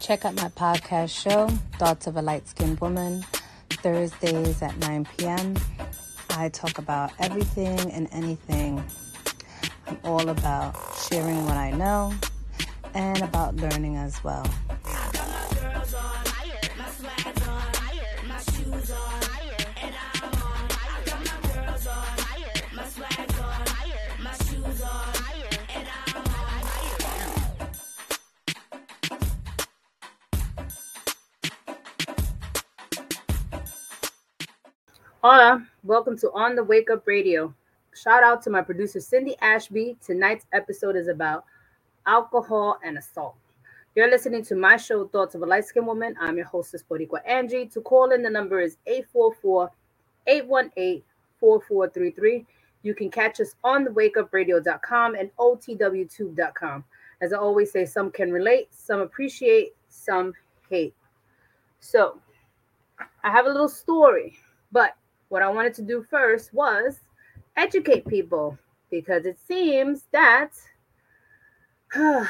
Check out my podcast show, Thoughts of a Light Skinned Woman, Thursdays at 9 p.m. I talk about everything and anything. I'm all about sharing what I know and about learning as well. Hola, welcome to On the Wake Up Radio. Shout out to my producer Cindy Ashby. Tonight's episode is about alcohol and assault. You're listening to my show, Thoughts of a Light Skinned Woman. I'm your hostess, Boricua Angie. To call in, the number is 844 818 4433. You can catch us on the wakeupradio.com and otwtube.com. As I always say, some can relate, some appreciate, some hate. So, I have a little story, but what I wanted to do first was educate people because it seems that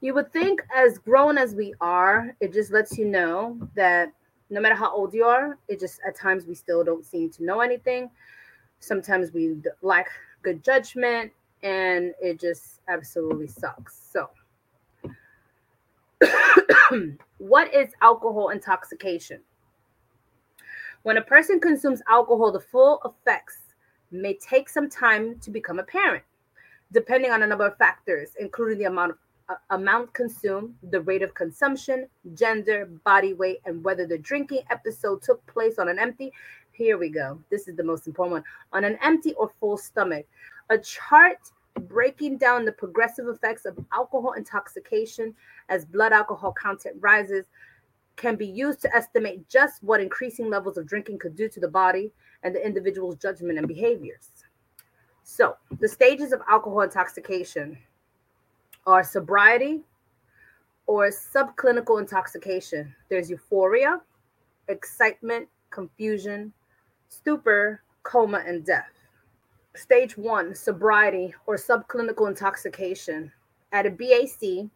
you would think, as grown as we are, it just lets you know that no matter how old you are, it just at times we still don't seem to know anything. Sometimes we lack good judgment, and it just absolutely sucks. So, what is alcohol intoxication? When a person consumes alcohol, the full effects may take some time to become apparent, depending on a number of factors, including the amount of uh, amount consumed, the rate of consumption, gender, body weight, and whether the drinking episode took place on an empty. Here we go. This is the most important one. On an empty or full stomach. A chart breaking down the progressive effects of alcohol intoxication as blood alcohol content rises can be used to estimate just what increasing levels of drinking could do to the body and the individual's judgment and behaviors. So, the stages of alcohol intoxication are sobriety or subclinical intoxication. There's euphoria, excitement, confusion, stupor, coma, and death. Stage one, sobriety or subclinical intoxication. At a BAC,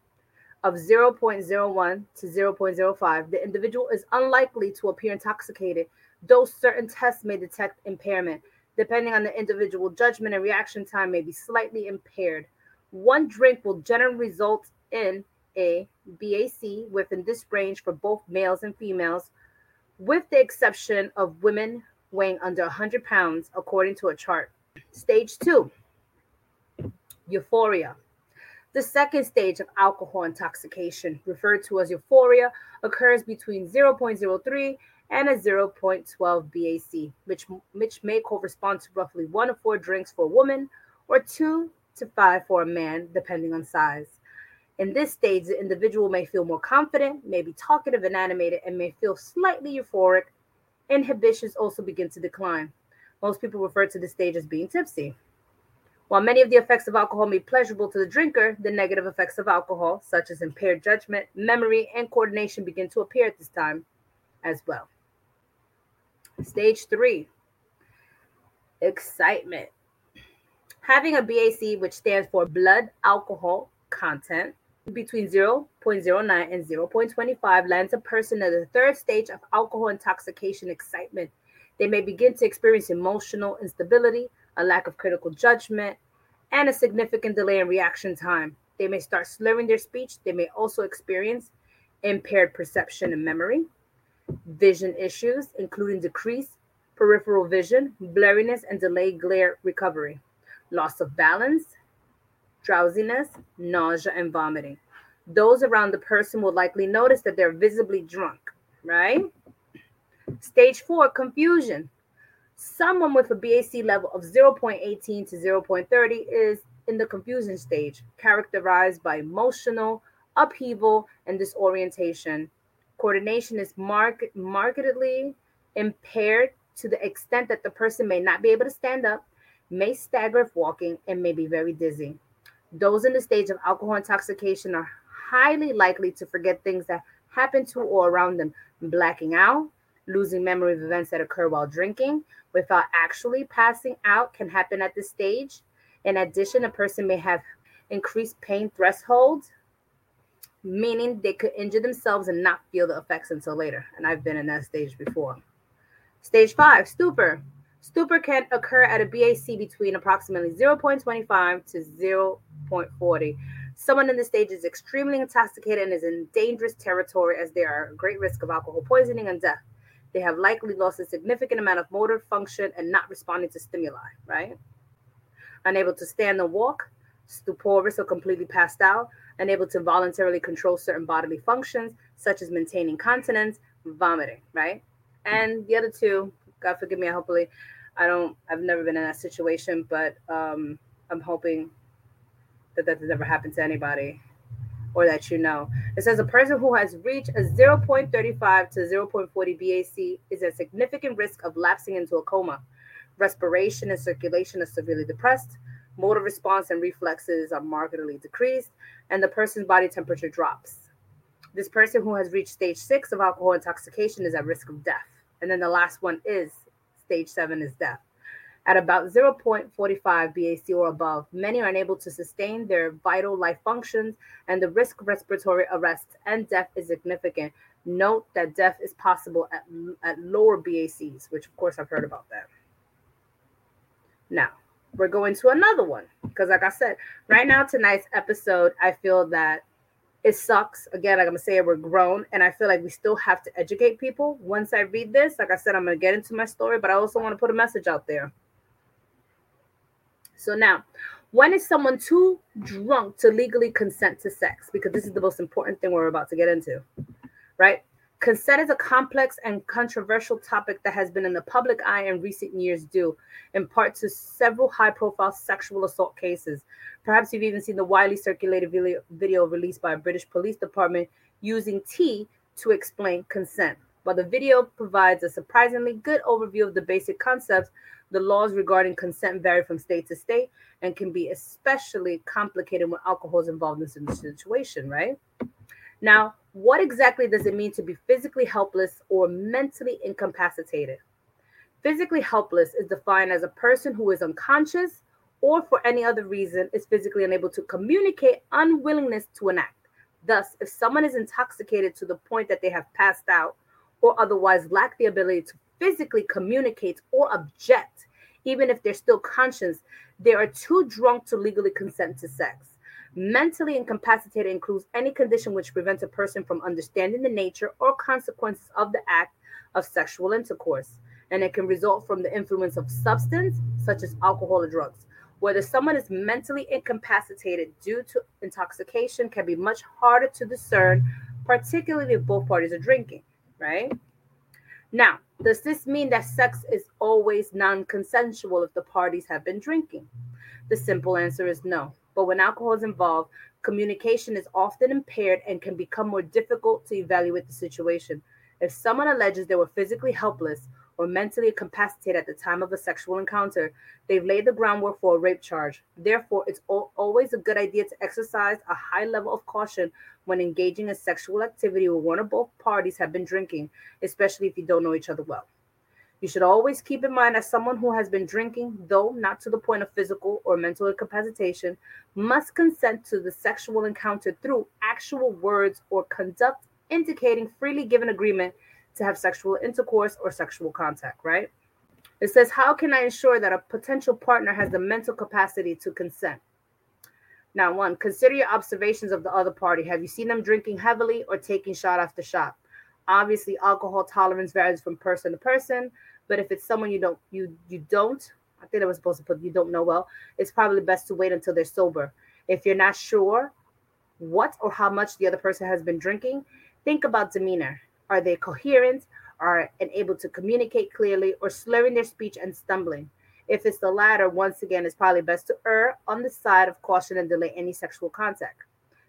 of 0.01 to 0.05, the individual is unlikely to appear intoxicated, though certain tests may detect impairment. Depending on the individual, judgment and reaction time may be slightly impaired. One drink will generally result in a BAC within this range for both males and females, with the exception of women weighing under 100 pounds, according to a chart. Stage two, euphoria. The second stage of alcohol intoxication, referred to as euphoria, occurs between 0.03 and a 0.12 BAC, which, which may correspond to roughly one to four drinks for a woman or two to five for a man, depending on size. In this stage, the individual may feel more confident, may be talkative and animated, and may feel slightly euphoric. Inhibitions also begin to decline. Most people refer to this stage as being tipsy. While many of the effects of alcohol may be pleasurable to the drinker, the negative effects of alcohol, such as impaired judgment, memory, and coordination, begin to appear at this time as well. Stage three excitement. Having a BAC, which stands for blood alcohol content, between 0.09 and 0.25 lands a person at the third stage of alcohol intoxication excitement. They may begin to experience emotional instability, a lack of critical judgment, and a significant delay in reaction time. They may start slurring their speech. They may also experience impaired perception and memory, vision issues, including decreased peripheral vision, blurriness, and delayed glare recovery, loss of balance, drowsiness, nausea, and vomiting. Those around the person will likely notice that they're visibly drunk, right? Stage four, confusion. Someone with a BAC level of 0.18 to 0.30 is in the confusion stage, characterized by emotional upheaval and disorientation. Coordination is mark- markedly impaired to the extent that the person may not be able to stand up, may stagger if walking, and may be very dizzy. Those in the stage of alcohol intoxication are highly likely to forget things that happen to or around them, blacking out, losing memory of events that occur while drinking, without actually passing out can happen at this stage. In addition, a person may have increased pain threshold meaning they could injure themselves and not feel the effects until later. And I've been in that stage before. Stage five, stupor. Stupor can occur at a BAC between approximately 0.25 to 0.40. Someone in this stage is extremely intoxicated and is in dangerous territory as they are at great risk of alcohol poisoning and death. They have likely lost a significant amount of motor function and not responding to stimuli, right? Unable to stand or walk, stuporous or completely passed out, unable to voluntarily control certain bodily functions, such as maintaining continence, vomiting, right? And the other two, God forgive me, hopefully, I don't, I've never been in that situation, but um, I'm hoping that that has never happened to anybody or that you know. It says a person who has reached a 0.35 to 0.40 BAC is at significant risk of lapsing into a coma. Respiration and circulation are severely depressed. Motor response and reflexes are markedly decreased, and the person's body temperature drops. This person who has reached stage six of alcohol intoxication is at risk of death. And then the last one is stage seven is death. At about 0.45 BAC or above, many are unable to sustain their vital life functions, and the risk of respiratory arrest and death is significant. Note that death is possible at, at lower BACs, which of course I've heard about that. Now, we're going to another one because, like I said, right now, tonight's episode, I feel that it sucks. Again, like I'm gonna say, it, we're grown, and I feel like we still have to educate people. Once I read this, like I said, I'm gonna get into my story, but I also want to put a message out there. So now, when is someone too drunk to legally consent to sex? Because this is the most important thing we're about to get into, right? Consent is a complex and controversial topic that has been in the public eye in recent years due in part to several high profile sexual assault cases. Perhaps you've even seen the widely circulated video, released by a British police department using tea to explain consent. While the video provides a surprisingly good overview of the basic concepts, the laws regarding consent vary from state to state and can be especially complicated when alcohol is involved in the situation, right? Now, what exactly does it mean to be physically helpless or mentally incapacitated? Physically helpless is defined as a person who is unconscious or for any other reason is physically unable to communicate unwillingness to enact. Thus, if someone is intoxicated to the point that they have passed out or otherwise lack the ability to physically communicate or object, even if they're still conscious, they are too drunk to legally consent to sex. Mentally incapacitated includes any condition which prevents a person from understanding the nature or consequences of the act of sexual intercourse, and it can result from the influence of substance such as alcohol or drugs. Whether someone is mentally incapacitated due to intoxication can be much harder to discern, particularly if both parties are drinking, right? Now, does this mean that sex is always non consensual if the parties have been drinking? The simple answer is no. But when alcohol is involved, communication is often impaired and can become more difficult to evaluate the situation. If someone alleges they were physically helpless or mentally incapacitated at the time of a sexual encounter, they've laid the groundwork for a rape charge. Therefore, it's always a good idea to exercise a high level of caution when engaging in sexual activity where one or both parties have been drinking, especially if you don't know each other well. You should always keep in mind that someone who has been drinking, though not to the point of physical or mental incapacitation, must consent to the sexual encounter through actual words or conduct indicating freely given agreement to have sexual intercourse or sexual contact, right? It says, How can I ensure that a potential partner has the mental capacity to consent? Now, one, consider your observations of the other party. Have you seen them drinking heavily or taking shot after shot? Obviously, alcohol tolerance varies from person to person, but if it's someone you don't you you don't, I think I was supposed to put you don't know well, it's probably best to wait until they're sober. If you're not sure what or how much the other person has been drinking, think about demeanor. Are they coherent? Are and able to communicate clearly or slurring their speech and stumbling? If it's the latter, once again, it's probably best to err on the side of caution and delay any sexual contact.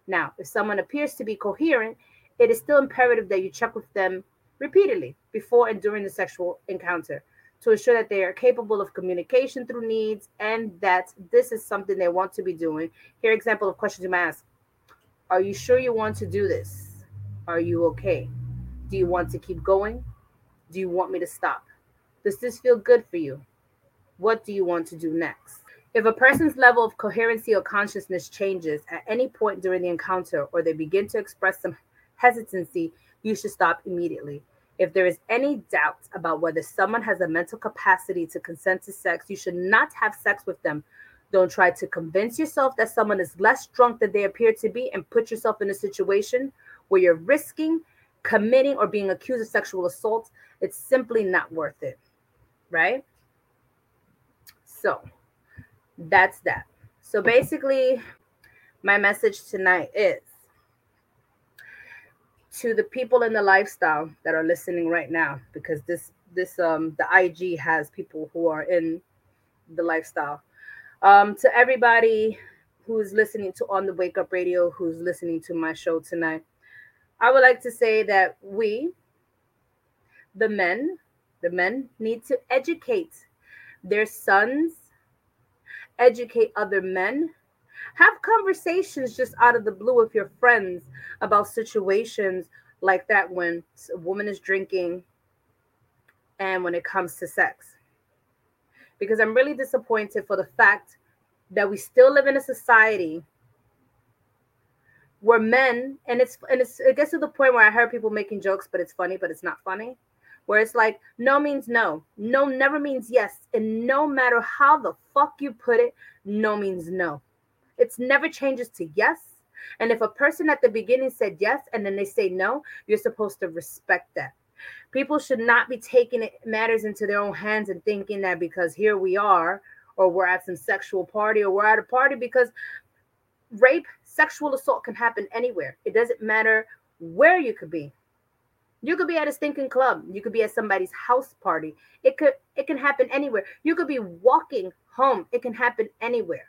Now, if someone appears to be coherent, it is still imperative that you check with them repeatedly before and during the sexual encounter to ensure that they are capable of communication through needs and that this is something they want to be doing. Here, example of questions you might ask: Are you sure you want to do this? Are you okay? Do you want to keep going? Do you want me to stop? Does this feel good for you? What do you want to do next? If a person's level of coherency or consciousness changes at any point during the encounter or they begin to express some hesitancy, you should stop immediately. If there is any doubt about whether someone has a mental capacity to consent to sex, you should not have sex with them. Don't try to convince yourself that someone is less drunk than they appear to be and put yourself in a situation where you're risking committing or being accused of sexual assault. It's simply not worth it. Right? So, that's that. So basically, my message tonight is to the people in the lifestyle that are listening right now, because this this um the IG has people who are in the lifestyle. Um, to everybody who's listening to on the wake up radio, who's listening to my show tonight, I would like to say that we, the men, the men need to educate their sons educate other men. Have conversations just out of the blue with your friends about situations like that when a woman is drinking and when it comes to sex. Because I'm really disappointed for the fact that we still live in a society where men and it's and it's it gets to the point where I heard people making jokes, but it's funny, but it's not funny where it's like no means no, no never means yes, and no matter how the fuck you put it, no means no. It's never changes to yes. And if a person at the beginning said yes and then they say no, you're supposed to respect that. People should not be taking it matters into their own hands and thinking that because here we are, or we're at some sexual party, or we're at a party because rape, sexual assault can happen anywhere. It doesn't matter where you could be. You could be at a stinking club. You could be at somebody's house party. It could it can happen anywhere. You could be walking home. It can happen anywhere.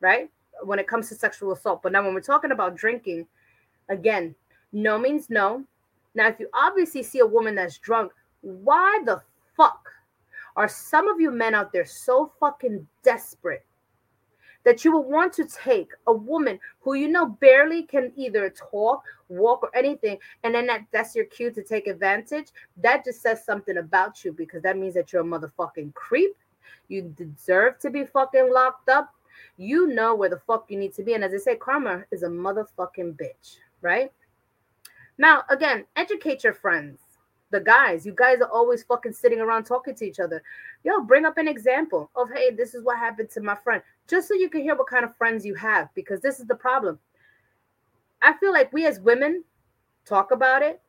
Right? When it comes to sexual assault. But now when we're talking about drinking, again, no means no. Now if you obviously see a woman that's drunk, why the fuck are some of you men out there so fucking desperate that you will want to take a woman who you know barely can either talk, walk, or anything, and then that, that's your cue to take advantage, that just says something about you because that means that you're a motherfucking creep. You deserve to be fucking locked up. You know where the fuck you need to be. And as I say, karma is a motherfucking bitch, right? Now, again, educate your friends the guys. You guys are always fucking sitting around talking to each other. Yo, bring up an example of, hey, this is what happened to my friend, just so you can hear what kind of friends you have, because this is the problem. I feel like we as women talk about it.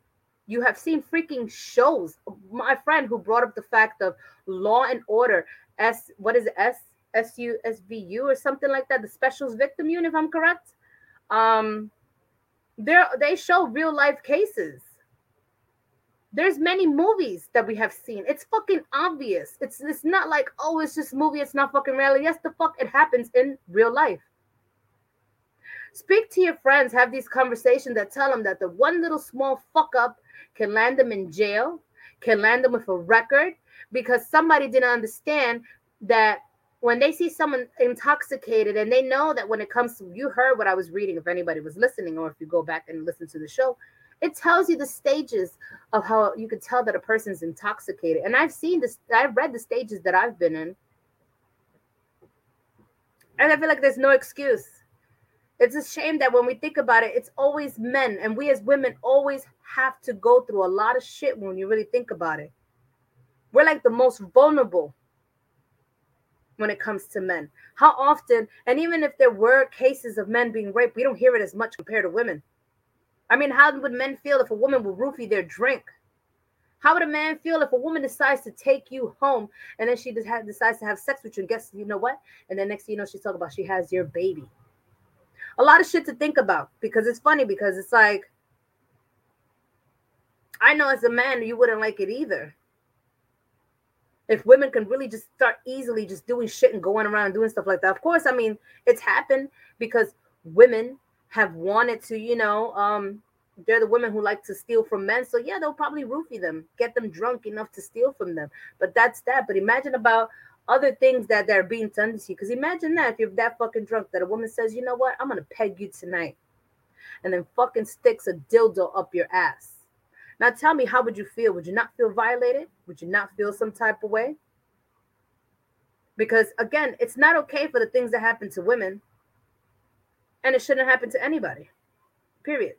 You have seen freaking shows. My friend who brought up the fact of Law and Order, S, what is it, S, S U S V U or something like that, the Specials Victim Unit, if I'm correct. Um, there they show real life cases there's many movies that we have seen. It's fucking obvious. It's it's not like oh, it's just movie. It's not fucking reality. Yes, the fuck it happens in real life. Speak to your friends. Have these conversations that tell them that the one little small fuck up can land them in jail, can land them with a record because somebody didn't understand that when they see someone intoxicated and they know that when it comes to you heard what I was reading if anybody was listening or if you go back and listen to the show it tells you the stages of how you can tell that a person's intoxicated. And I've seen this, I've read the stages that I've been in. And I feel like there's no excuse. It's a shame that when we think about it, it's always men. And we as women always have to go through a lot of shit when you really think about it. We're like the most vulnerable when it comes to men. How often, and even if there were cases of men being raped, we don't hear it as much compared to women. I mean, how would men feel if a woman would roofie their drink? How would a man feel if a woman decides to take you home and then she decides to have sex with you? And guess you know what? And then next thing you know, she's talking about she has your baby. A lot of shit to think about because it's funny because it's like I know as a man you wouldn't like it either. If women can really just start easily just doing shit and going around doing stuff like that. Of course, I mean it's happened because women have wanted to, you know, um, they're the women who like to steal from men. So yeah, they'll probably roofie them, get them drunk enough to steal from them. But that's that. But imagine about other things that they're being done to you. Because imagine that if you're that fucking drunk that a woman says, you know what, I'm gonna peg you tonight, and then fucking sticks a dildo up your ass. Now tell me, how would you feel? Would you not feel violated? Would you not feel some type of way? Because again, it's not okay for the things that happen to women, and it shouldn't happen to anybody. Period.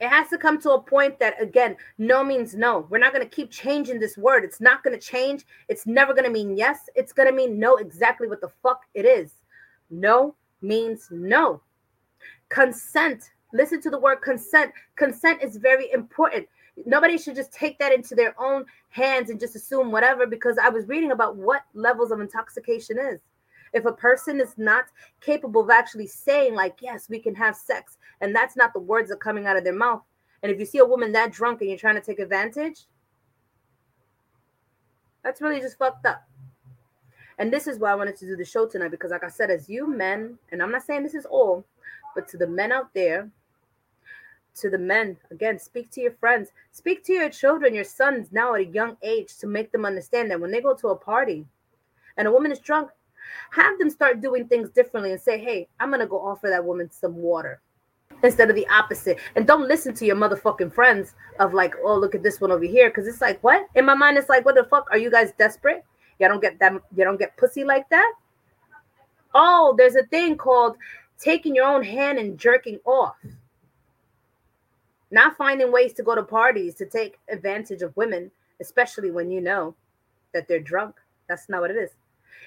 It has to come to a point that, again, no means no. We're not going to keep changing this word. It's not going to change. It's never going to mean yes. It's going to mean no exactly what the fuck it is. No means no. Consent. Listen to the word consent. Consent is very important. Nobody should just take that into their own hands and just assume whatever because I was reading about what levels of intoxication is. If a person is not capable of actually saying, like, yes, we can have sex, and that's not the words that are coming out of their mouth. And if you see a woman that drunk and you're trying to take advantage, that's really just fucked up. And this is why I wanted to do the show tonight because, like I said, as you men, and I'm not saying this is all, but to the men out there, to the men, again, speak to your friends, speak to your children, your sons now at a young age to make them understand that when they go to a party and a woman is drunk, have them start doing things differently and say, hey, I'm going to go offer that woman some water instead of the opposite. And don't listen to your motherfucking friends of like, oh, look at this one over here. Cause it's like, what? In my mind, it's like, what the fuck? Are you guys desperate? You don't get them, you don't get pussy like that. Oh, there's a thing called taking your own hand and jerking off. Not finding ways to go to parties to take advantage of women, especially when you know that they're drunk. That's not what it is.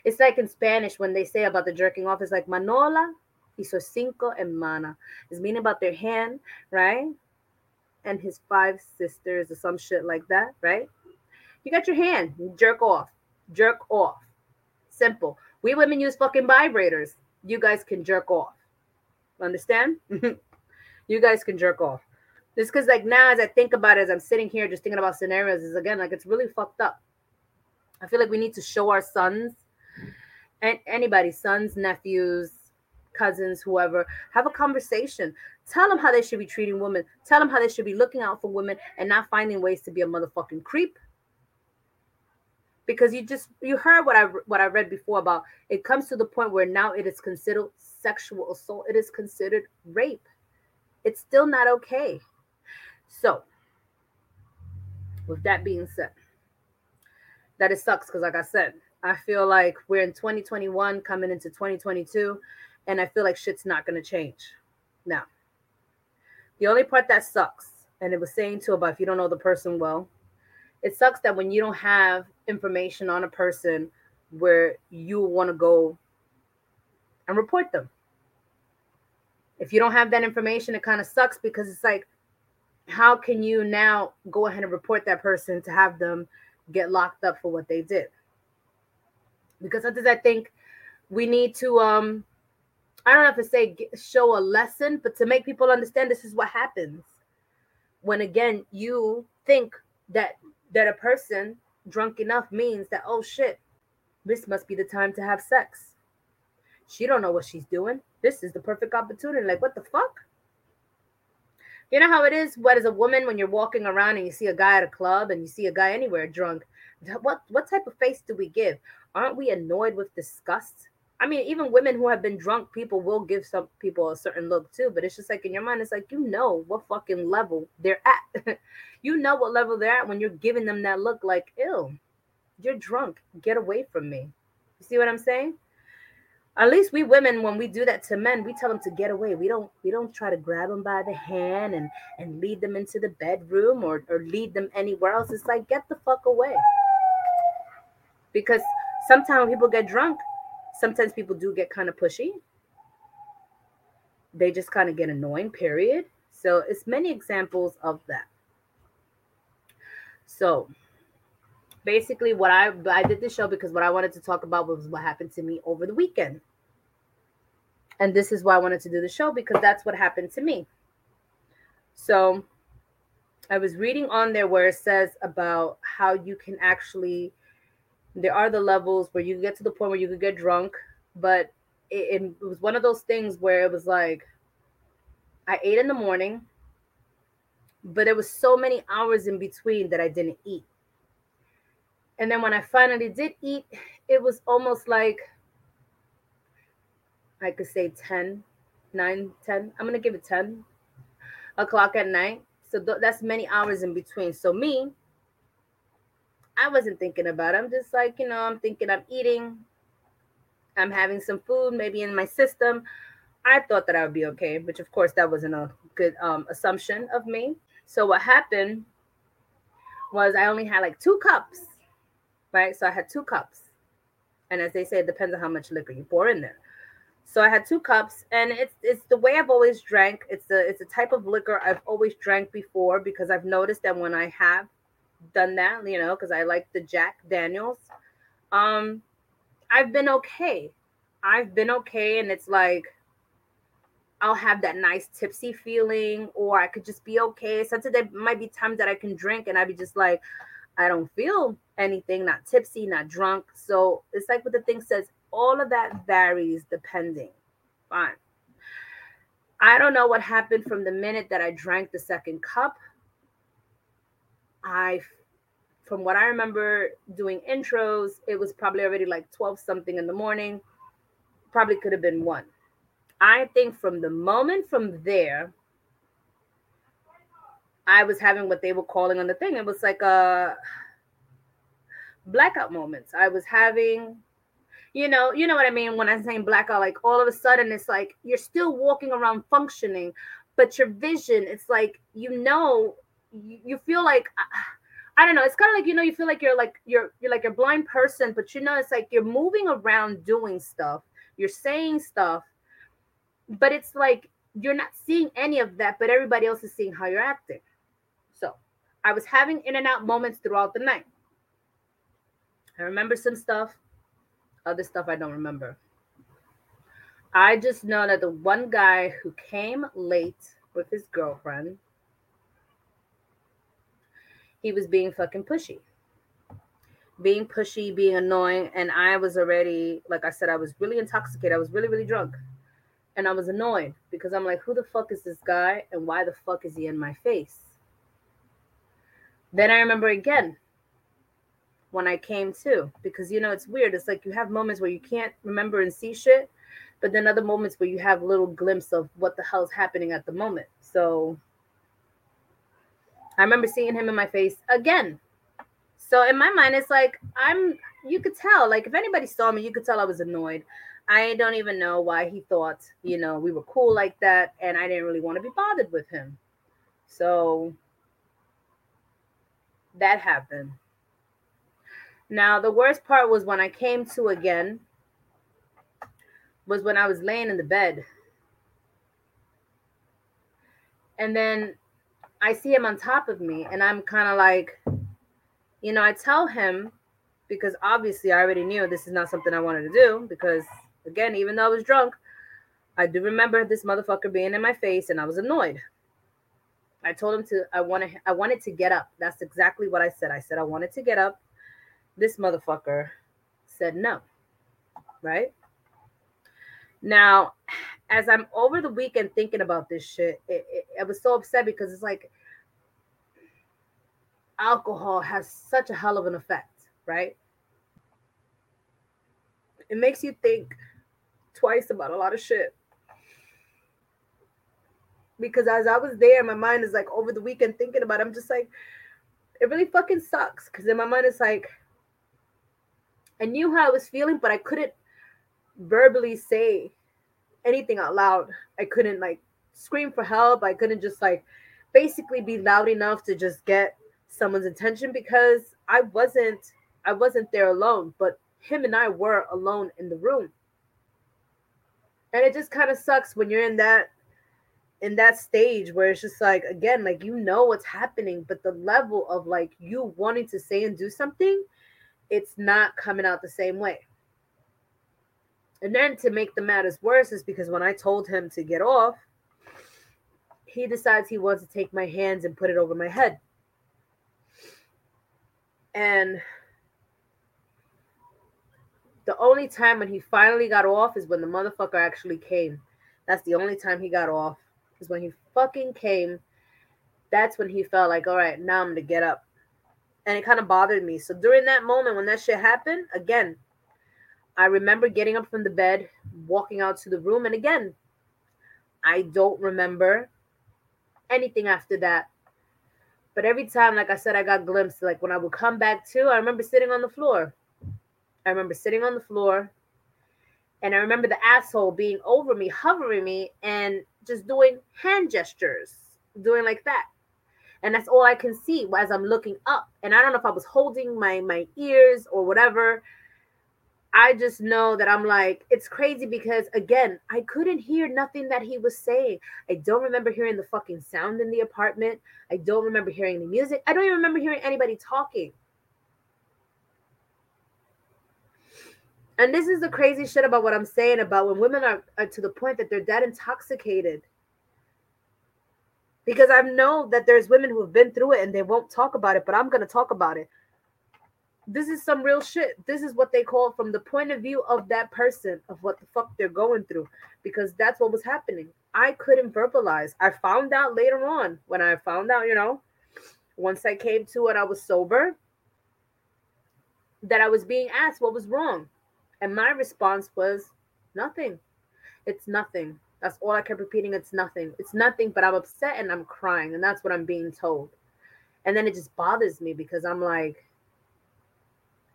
It's like in Spanish when they say about the jerking off, it's like manola hizo cinco hermana. It's meaning about their hand, right? And his five sisters or some shit like that, right? You got your hand, you jerk off, jerk off. Simple. We women use fucking vibrators. You guys can jerk off. Understand? you guys can jerk off. This because like now as I think about it, as I'm sitting here just thinking about scenarios, is again like it's really fucked up. I feel like we need to show our sons and anybody, sons, nephews, cousins, whoever, have a conversation. Tell them how they should be treating women. Tell them how they should be looking out for women and not finding ways to be a motherfucking creep. Because you just you heard what I what I read before about it comes to the point where now it is considered sexual assault. It is considered rape. It's still not okay. So, with that being said, that it sucks because, like I said, I feel like we're in 2021 coming into 2022 and I feel like shit's not going to change. Now, the only part that sucks, and it was saying too about if you don't know the person well, it sucks that when you don't have information on a person where you want to go and report them. If you don't have that information, it kind of sucks because it's like, how can you now go ahead and report that person to have them get locked up for what they did? Because sometimes I think we need to um I don't have to say show a lesson, but to make people understand this is what happens when again you think that that a person drunk enough means that oh shit, this must be the time to have sex. She don't know what she's doing. This is the perfect opportunity. Like what the fuck? You know how it is. What is a woman when you're walking around and you see a guy at a club and you see a guy anywhere drunk? What what type of face do we give? Aren't we annoyed with disgust? I mean, even women who have been drunk, people will give some people a certain look too. But it's just like in your mind, it's like you know what fucking level they're at. you know what level they're at when you're giving them that look. Like, ew, you're drunk. Get away from me. You see what I'm saying? At least we women, when we do that to men, we tell them to get away. We don't we don't try to grab them by the hand and and lead them into the bedroom or or lead them anywhere else. It's like get the fuck away. Because sometimes people get drunk sometimes people do get kind of pushy. They just kind of get annoying, period. So it's many examples of that. So basically what I I did this show because what I wanted to talk about was what happened to me over the weekend. And this is why I wanted to do the show because that's what happened to me. So I was reading on there where it says about how you can actually there are the levels where you get to the point where you could get drunk, but it, it was one of those things where it was like I ate in the morning, but there was so many hours in between that I didn't eat. And then when I finally did eat, it was almost like I could say 10, 9, 10. I'm going to give it 10 o'clock at night. So th- that's many hours in between. So me, I wasn't thinking about it. I'm just like, you know, I'm thinking I'm eating, I'm having some food maybe in my system. I thought that I would be okay, which of course that wasn't a good um, assumption of me. So what happened was I only had like two cups, right? So I had two cups. And as they say, it depends on how much liquor you pour in there. So I had two cups, and it's it's the way I've always drank. It's a it's a type of liquor I've always drank before because I've noticed that when I have done that, you know, because I like the Jack Daniels, um, I've been okay. I've been okay, and it's like I'll have that nice tipsy feeling, or I could just be okay. Sometimes there might be times that I can drink, and I'd be just like, I don't feel anything, not tipsy, not drunk. So it's like what the thing says, all of that varies depending. Fine. I don't know what happened from the minute that I drank the second cup. I, from what I remember doing intros, it was probably already like 12 something in the morning. Probably could have been one. I think from the moment from there, I was having what they were calling on the thing. It was like a blackout moments. I was having you know, you know what I mean when I'm saying blackout, like all of a sudden it's like you're still walking around functioning, but your vision, it's like you know, you, feel like I don't know, it's kind of like you know, you feel like you're like you're you're like a blind person, but you know, it's like you're moving around doing stuff, you're saying stuff, but it's like you're not seeing any of that, but everybody else is seeing how you're acting. So I was having in and out moments throughout the night. I remember some stuff. Other stuff I don't remember. I just know that the one guy who came late with his girlfriend, he was being fucking pushy. Being pushy, being annoying. And I was already, like I said, I was really intoxicated. I was really, really drunk. And I was annoyed because I'm like, who the fuck is this guy? And why the fuck is he in my face? Then I remember again, when I came to because you know it's weird. It's like you have moments where you can't remember and see shit, but then other moments where you have little glimpse of what the hell's happening at the moment. So I remember seeing him in my face again. So in my mind, it's like I'm you could tell, like if anybody saw me, you could tell I was annoyed. I don't even know why he thought, you know, we were cool like that, and I didn't really want to be bothered with him. So that happened. Now, the worst part was when I came to again, was when I was laying in the bed. And then I see him on top of me, and I'm kind of like, you know, I tell him because obviously I already knew this is not something I wanted to do. Because again, even though I was drunk, I do remember this motherfucker being in my face, and I was annoyed. I told him to I wanted I wanted to get up. That's exactly what I said. I said I wanted to get up this motherfucker said no. Right? Now, as I'm over the weekend thinking about this shit, it, it, I was so upset because it's like alcohol has such a hell of an effect, right? It makes you think twice about a lot of shit. Because as I was there, my mind is like over the weekend thinking about it, I'm just like, it really fucking sucks. Because in my mind, it's like, I knew how I was feeling, but I couldn't verbally say anything out loud. I couldn't like scream for help. I couldn't just like basically be loud enough to just get someone's attention because I wasn't I wasn't there alone, but him and I were alone in the room. And it just kind of sucks when you're in that in that stage where it's just like again like you know what's happening but the level of like you wanting to say and do something it's not coming out the same way. And then to make the matters worse is because when I told him to get off, he decides he wants to take my hands and put it over my head. And the only time when he finally got off is when the motherfucker actually came. That's the only time he got off. Is when he fucking came. That's when he felt like, all right, now I'm gonna get up and it kind of bothered me. So during that moment when that shit happened, again, I remember getting up from the bed, walking out to the room, and again, I don't remember anything after that. But every time, like I said, I got glimpsed. Like when I would come back to, I remember sitting on the floor. I remember sitting on the floor. And I remember the asshole being over me, hovering me, and just doing hand gestures, doing like that. And that's all I can see as I'm looking up. And I don't know if I was holding my my ears or whatever. I just know that I'm like, it's crazy because again, I couldn't hear nothing that he was saying. I don't remember hearing the fucking sound in the apartment. I don't remember hearing the music. I don't even remember hearing anybody talking. And this is the crazy shit about what I'm saying about when women are, are to the point that they're dead intoxicated. Because I know that there's women who have been through it and they won't talk about it, but I'm going to talk about it this is some real shit. This is what they call from the point of view of that person of what the fuck they're going through because that's what was happening. I couldn't verbalize. I found out later on when I found out, you know, once I came to it, I was sober, that I was being asked what was wrong. And my response was nothing. It's nothing. That's all I kept repeating. It's nothing. It's nothing, but I'm upset and I'm crying. And that's what I'm being told. And then it just bothers me because I'm like,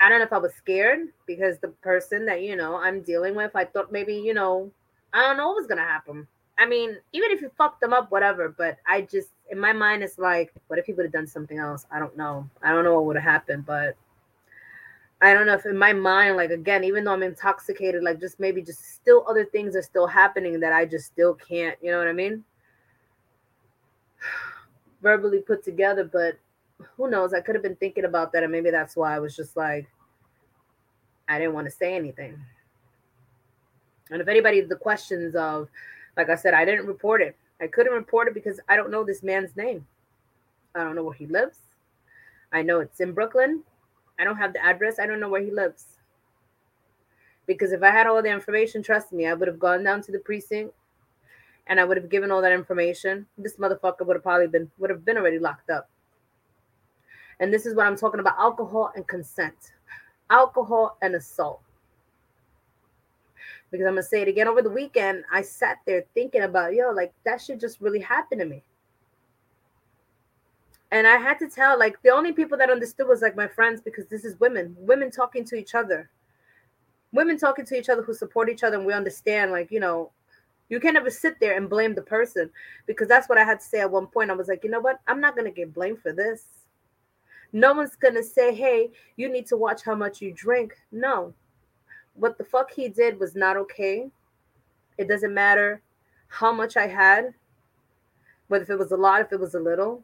I don't know if I was scared because the person that you know I'm dealing with, I thought maybe you know I don't know what was gonna happen. I mean, even if you fucked them up, whatever. But I just in my mind, it's like, what if he would have done something else? I don't know. I don't know what would have happened, but I don't know if in my mind, like again, even though I'm intoxicated, like just maybe just still other things are still happening that I just still can't. You know what I mean? Verbally put together, but who knows? I could have been thinking about that, and maybe that's why I was just like, I didn't want to say anything. And if anybody the questions of, like I said, I didn't report it. I couldn't report it because I don't know this man's name. I don't know where he lives. I know it's in Brooklyn. I don't have the address. I don't know where he lives. Because if I had all the information, trust me, I would have gone down to the precinct and I would have given all that information. This motherfucker would have probably been would have been already locked up. And this is what I'm talking about alcohol and consent. Alcohol and assault. Because I'm gonna say it again over the weekend, I sat there thinking about, yo, like that shit just really happened to me. And I had to tell, like, the only people that understood was like my friends, because this is women, women talking to each other, women talking to each other who support each other, and we understand, like, you know, you can't ever sit there and blame the person because that's what I had to say at one point. I was like, you know what? I'm not gonna get blamed for this. No one's gonna say, hey, you need to watch how much you drink. No. What the fuck he did was not okay. It doesn't matter how much I had, whether if it was a lot, if it was a little.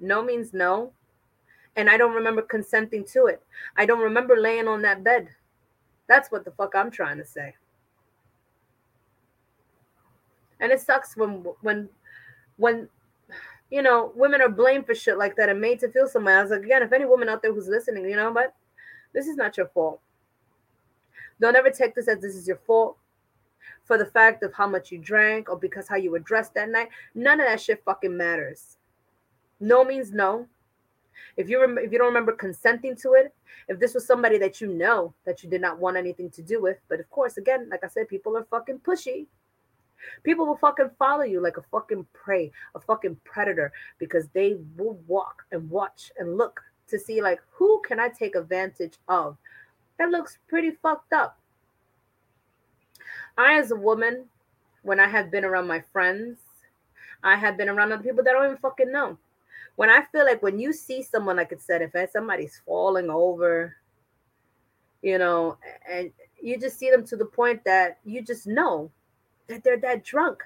No means no. And I don't remember consenting to it. I don't remember laying on that bed. That's what the fuck I'm trying to say. And it sucks when when when you know, women are blamed for shit like that and made to feel some way. I was like, again, if any woman out there who's listening, you know, but this is not your fault. Don't ever take this as this is your fault for the fact of how much you drank or because how you were dressed that night. None of that shit fucking matters. No means no. If you rem- if you don't remember consenting to it, if this was somebody that you know that you did not want anything to do with, but of course, again, like I said, people are fucking pushy. People will fucking follow you like a fucking prey, a fucking predator, because they will walk and watch and look to see like who can I take advantage of. That looks pretty fucked up. I, as a woman, when I have been around my friends, I have been around other people that I don't even fucking know. When I feel like when you see someone, like it said, if somebody's falling over, you know, and you just see them to the point that you just know that they're that drunk.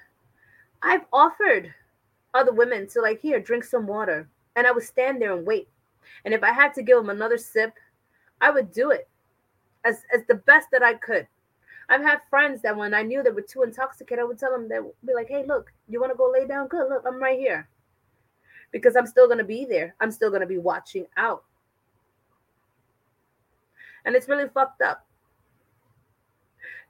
I've offered other women to like here drink some water, and I would stand there and wait. And if I had to give them another sip, I would do it as as the best that I could. I've had friends that when I knew they were too intoxicated, I would tell them that be like, "Hey, look, you want to go lay down? Good. Look, I'm right here." Because I'm still going to be there. I'm still going to be watching out. And it's really fucked up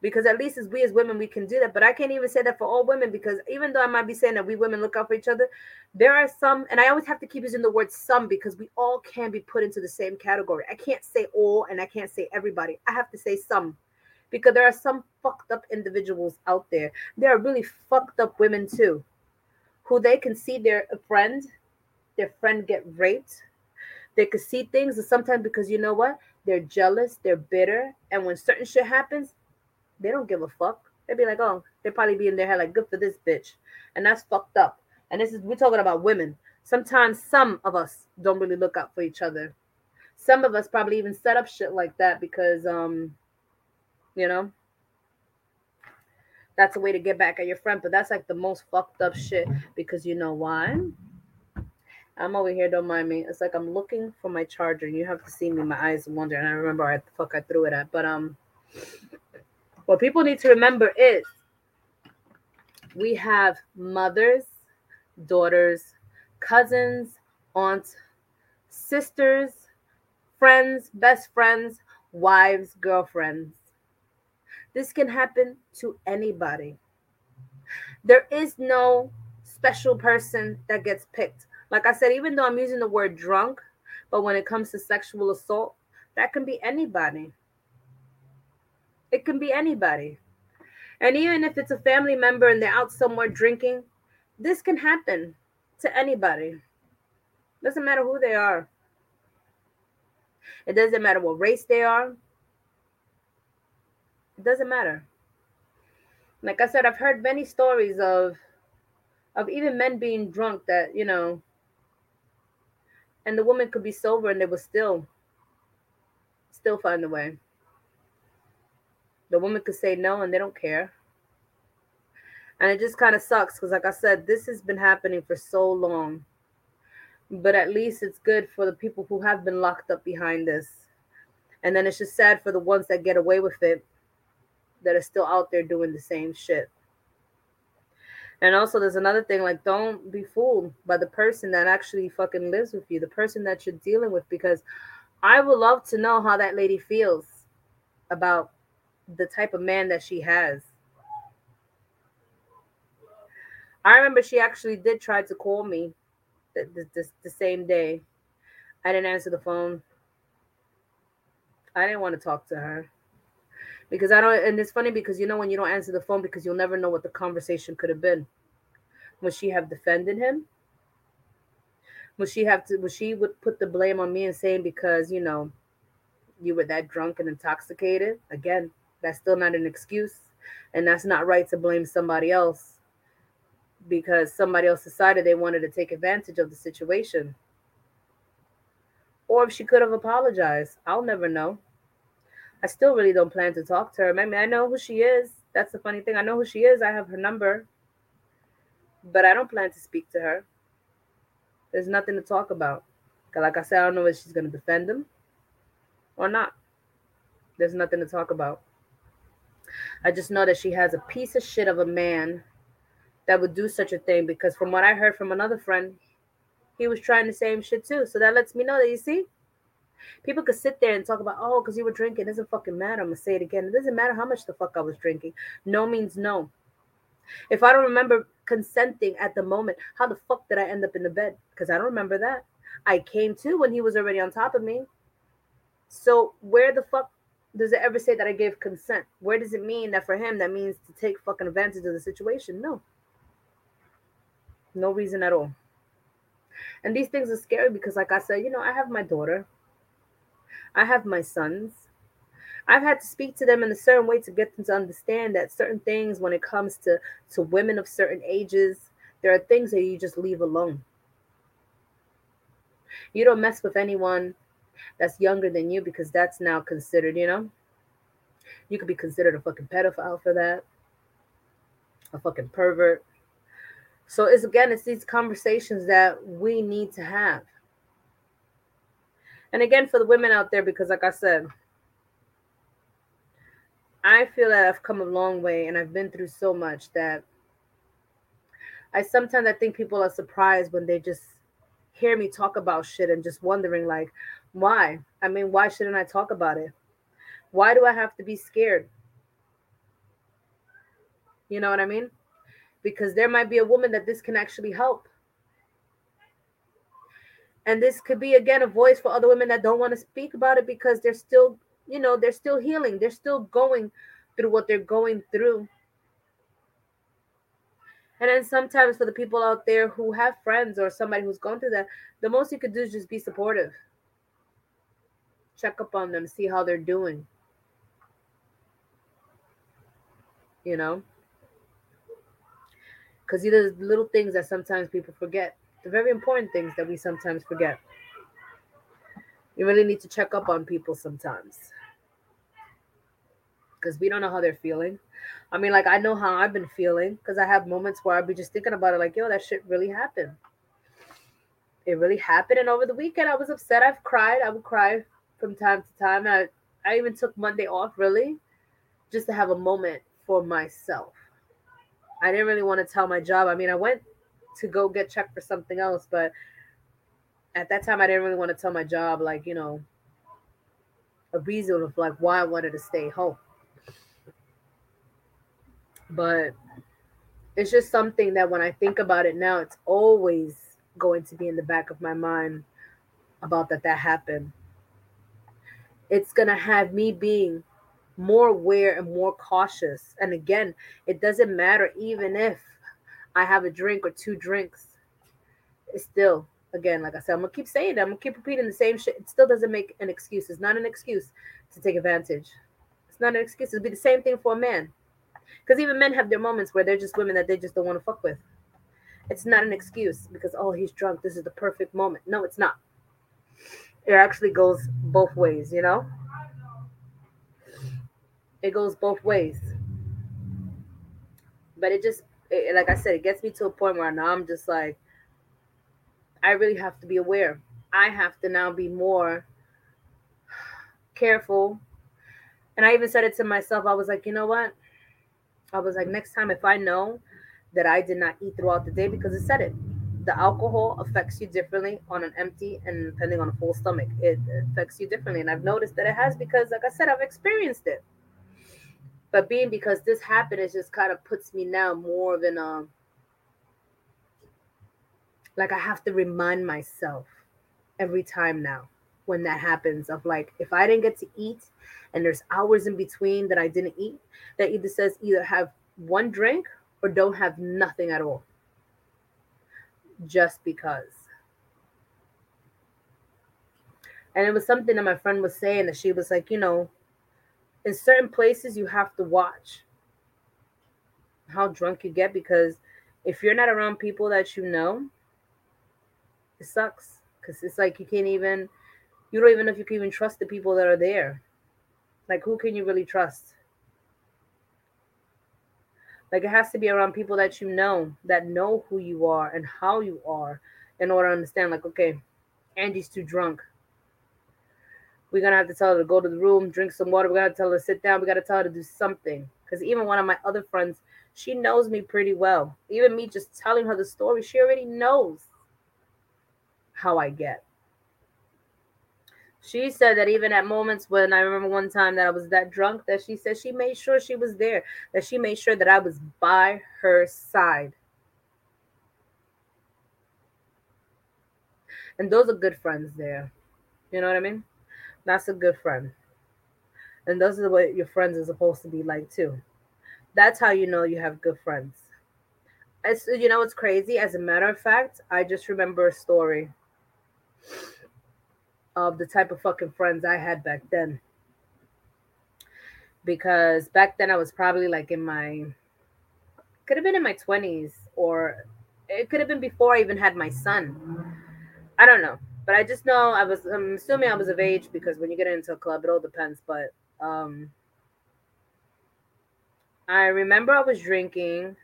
because at least as we as women we can do that but i can't even say that for all women because even though i might be saying that we women look out for each other there are some and i always have to keep using the word some because we all can be put into the same category i can't say all and i can't say everybody i have to say some because there are some fucked up individuals out there there are really fucked up women too who they can see their friend their friend get raped. They could see things, and sometimes because you know what? They're jealous, they're bitter, and when certain shit happens, they don't give a fuck. They'd be like, oh, they'd probably be in their head like, good for this bitch. And that's fucked up. And this is we're talking about women. Sometimes some of us don't really look out for each other. Some of us probably even set up shit like that because um, you know, that's a way to get back at your friend. But that's like the most fucked up shit because you know why? I'm over here, don't mind me. It's like I'm looking for my charger. You have to see me, my eyes wander, and I remember where the fuck I threw it at. But um what people need to remember is we have mothers, daughters, cousins, aunts, sisters, friends, best friends, wives, girlfriends. This can happen to anybody. There is no special person that gets picked. Like I said, even though I'm using the word drunk, but when it comes to sexual assault, that can be anybody. It can be anybody. And even if it's a family member and they're out somewhere drinking, this can happen to anybody. Doesn't matter who they are. It doesn't matter what race they are. It doesn't matter. Like I said, I've heard many stories of of even men being drunk that, you know, and the woman could be sober and they would still still find a way. The woman could say no and they don't care. And it just kind of sucks because, like I said, this has been happening for so long. But at least it's good for the people who have been locked up behind this. And then it's just sad for the ones that get away with it that are still out there doing the same shit. And also, there's another thing like, don't be fooled by the person that actually fucking lives with you, the person that you're dealing with, because I would love to know how that lady feels about the type of man that she has. I remember she actually did try to call me the, the, the, the same day. I didn't answer the phone. I didn't want to talk to her because I don't. And it's funny because you know when you don't answer the phone because you'll never know what the conversation could have been. Would she have defended him? Would she have to? Would she would put the blame on me and saying because you know you were that drunk and intoxicated? Again, that's still not an excuse, and that's not right to blame somebody else because somebody else decided they wanted to take advantage of the situation. Or if she could have apologized, I'll never know. I still really don't plan to talk to her. I mean, I know who she is. That's the funny thing. I know who she is. I have her number. But I don't plan to speak to her. There's nothing to talk about. Like I said, I don't know if she's going to defend him or not. There's nothing to talk about. I just know that she has a piece of shit of a man that would do such a thing because from what I heard from another friend, he was trying the same shit too. So that lets me know that you see, people could sit there and talk about, oh, because you were drinking. It doesn't fucking matter. I'm gonna say it again. It doesn't matter how much the fuck I was drinking. No means no. If I don't remember consenting at the moment, how the fuck did I end up in the bed? Because I don't remember that. I came to when he was already on top of me. So where the fuck does it ever say that I gave consent? Where does it mean that for him that means to take fucking advantage of the situation? No. No reason at all. And these things are scary because, like I said, you know, I have my daughter, I have my sons. I've had to speak to them in a certain way to get them to understand that certain things, when it comes to to women of certain ages, there are things that you just leave alone. You don't mess with anyone that's younger than you because that's now considered, you know, you could be considered a fucking pedophile for that, a fucking pervert. So it's again, it's these conversations that we need to have. And again, for the women out there, because like I said, I feel that I've come a long way and I've been through so much that I sometimes I think people are surprised when they just hear me talk about shit and just wondering like why? I mean, why shouldn't I talk about it? Why do I have to be scared? You know what I mean? because there might be a woman that this can actually help. And this could be again a voice for other women that don't want to speak about it because they're still, you know, they're still healing. They're still going through what they're going through. And then sometimes for the people out there who have friends or somebody who's gone through that, the most you could do is just be supportive. Check up on them, see how they're doing. You know? Because these are little things that sometimes people forget. The very important things that we sometimes forget. You really need to check up on people sometimes. Because we don't know how they're feeling. I mean, like I know how I've been feeling because I have moments where I'd be just thinking about it, like, yo, that shit really happened. It really happened. And over the weekend, I was upset. I've cried. I would cry from time to time. I, I even took Monday off, really, just to have a moment for myself. I didn't really want to tell my job. I mean, I went to go get checked for something else, but at that time, I didn't really want to tell my job, like, you know, a reason of like why I wanted to stay home but it's just something that when I think about it now, it's always going to be in the back of my mind about that that happened. It's gonna have me being more aware and more cautious. And again, it doesn't matter even if I have a drink or two drinks. It's still, again, like I said, I'm gonna keep saying that. I'm gonna keep repeating the same shit. It still doesn't make an excuse. It's not an excuse to take advantage. It's not an excuse. It'll be the same thing for a man. Because even men have their moments where they're just women that they just don't want to fuck with. It's not an excuse because, oh, he's drunk. This is the perfect moment. No, it's not. It actually goes both ways, you know? It goes both ways. But it just, it, like I said, it gets me to a point where now I'm just like, I really have to be aware. I have to now be more careful. And I even said it to myself. I was like, you know what? I was like, next time, if I know that I did not eat throughout the day, because it said it, the alcohol affects you differently on an empty and depending on a full stomach, it affects you differently. And I've noticed that it has because, like I said, I've experienced it. But being because this happened, it just kind of puts me now more of a like I have to remind myself every time now when that happens of like if I didn't get to eat and there's hours in between that I didn't eat, that either says either have one drink or don't have nothing at all. Just because. And it was something that my friend was saying that she was like, you know, in certain places you have to watch how drunk you get because if you're not around people that you know, it sucks because it's like you can't even you don't even know if you can even trust the people that are there like, who can you really trust? Like, it has to be around people that you know, that know who you are and how you are, in order to understand, like, okay, Angie's too drunk. We're gonna have to tell her to go to the room, drink some water. We gotta tell her to sit down. We gotta tell her to do something. Because even one of my other friends, she knows me pretty well. Even me just telling her the story, she already knows how I get. She said that even at moments when I remember one time that I was that drunk, that she said she made sure she was there, that she made sure that I was by her side. And those are good friends there. You know what I mean? That's a good friend. And those are what your friends are supposed to be like too. That's how you know you have good friends. As you know, it's crazy. As a matter of fact, I just remember a story of the type of fucking friends I had back then. Because back then I was probably like in my could have been in my 20s or it could have been before I even had my son. I don't know. But I just know I was I'm assuming I was of age because when you get into a club it all depends, but um I remember I was drinking.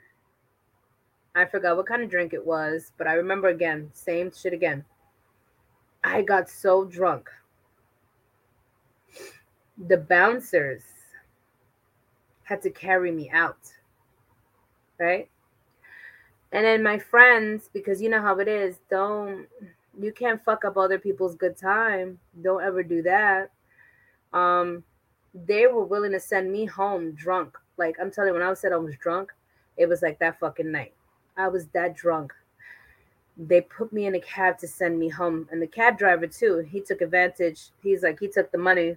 I forgot what kind of drink it was, but I remember again, same shit again. I got so drunk. The bouncers had to carry me out. Right? And then my friends, because you know how it is, don't you can't fuck up other people's good time. Don't ever do that. Um, they were willing to send me home drunk. Like I'm telling you, when I said I was drunk, it was like that fucking night. I was that drunk they put me in a cab to send me home and the cab driver too he took advantage he's like he took the money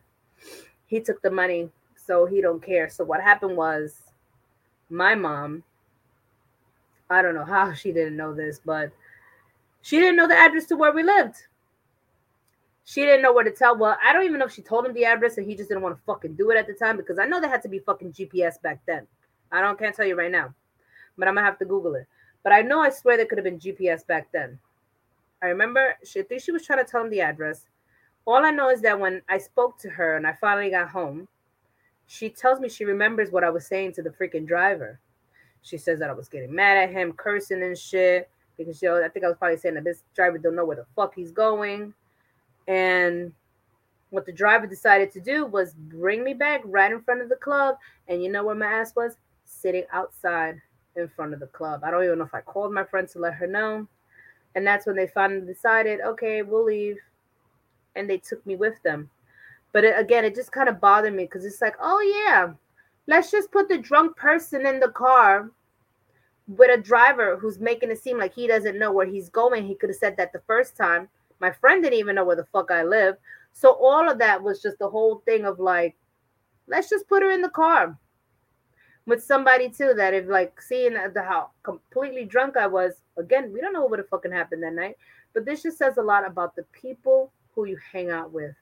he took the money so he don't care so what happened was my mom I don't know how she didn't know this, but she didn't know the address to where we lived. She didn't know where to tell. Well, I don't even know if she told him the address and he just didn't want to fucking do it at the time because I know there had to be fucking GPS back then. I don't can't tell you right now, but I'm gonna have to Google it. But I know I swear there could have been GPS back then. I remember she I think she was trying to tell him the address. All I know is that when I spoke to her and I finally got home, she tells me she remembers what I was saying to the freaking driver. She says that I was getting mad at him, cursing and shit. Because you know, I think I was probably saying that this driver don't know where the fuck he's going. And what the driver decided to do was bring me back right in front of the club. And you know where my ass was? Sitting outside in front of the club. I don't even know if I called my friend to let her know. And that's when they finally decided, okay, we'll leave. And they took me with them. But it, again, it just kind of bothered me because it's like, oh, yeah, let's just put the drunk person in the car with a driver who's making it seem like he doesn't know where he's going. He could have said that the first time. My friend didn't even know where the fuck I live. So all of that was just the whole thing of like, let's just put her in the car with somebody too that if like seeing the how completely drunk I was. Again, we don't know what fucking happened that night. But this just says a lot about the people who you hang out with.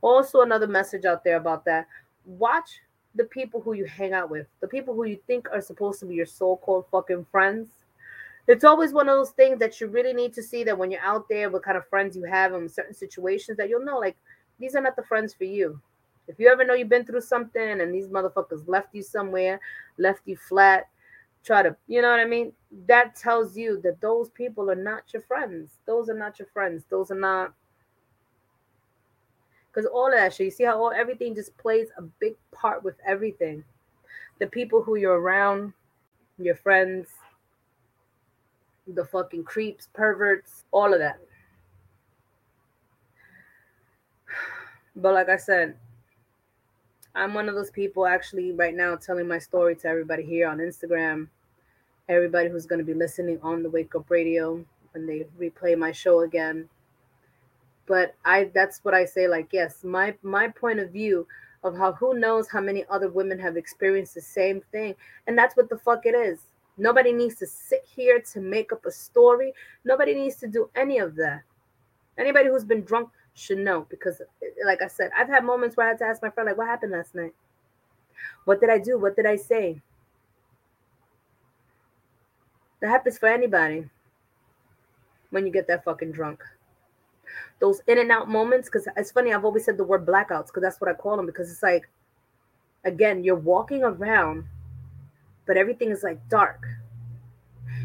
Also, another message out there about that. Watch the people who you hang out with, the people who you think are supposed to be your so-called fucking friends. It's always one of those things that you really need to see that when you're out there, what kind of friends you have in certain situations that you'll know, like these are not the friends for you. If you ever know you've been through something and these motherfuckers left you somewhere, left you flat, try to, you know what I mean? That tells you that those people are not your friends. Those are not your friends. Those are not because all of that shit, you see how all everything just plays a big part with everything. The people who you're around, your friends, the fucking creeps, perverts, all of that. But like I said, I'm one of those people actually right now telling my story to everybody here on Instagram, everybody who's going to be listening on the Wake Up Radio when they replay my show again. But i that's what i say like yes my my point of view of how who knows how many other women have experienced the same thing. And that's what the fuck it is. Nobody needs to sit here to make up a story. Nobody needs to do any of that. Anybody who's been drunk should know because like i said i've had moments where i had to ask my friend like what happened last night? What did i do? What did i say? That happens for anybody when you get that fucking drunk. Those in and out moments because it's funny i've always said the word blackouts because that's what i call them because it's like again you're walking around but everything is like dark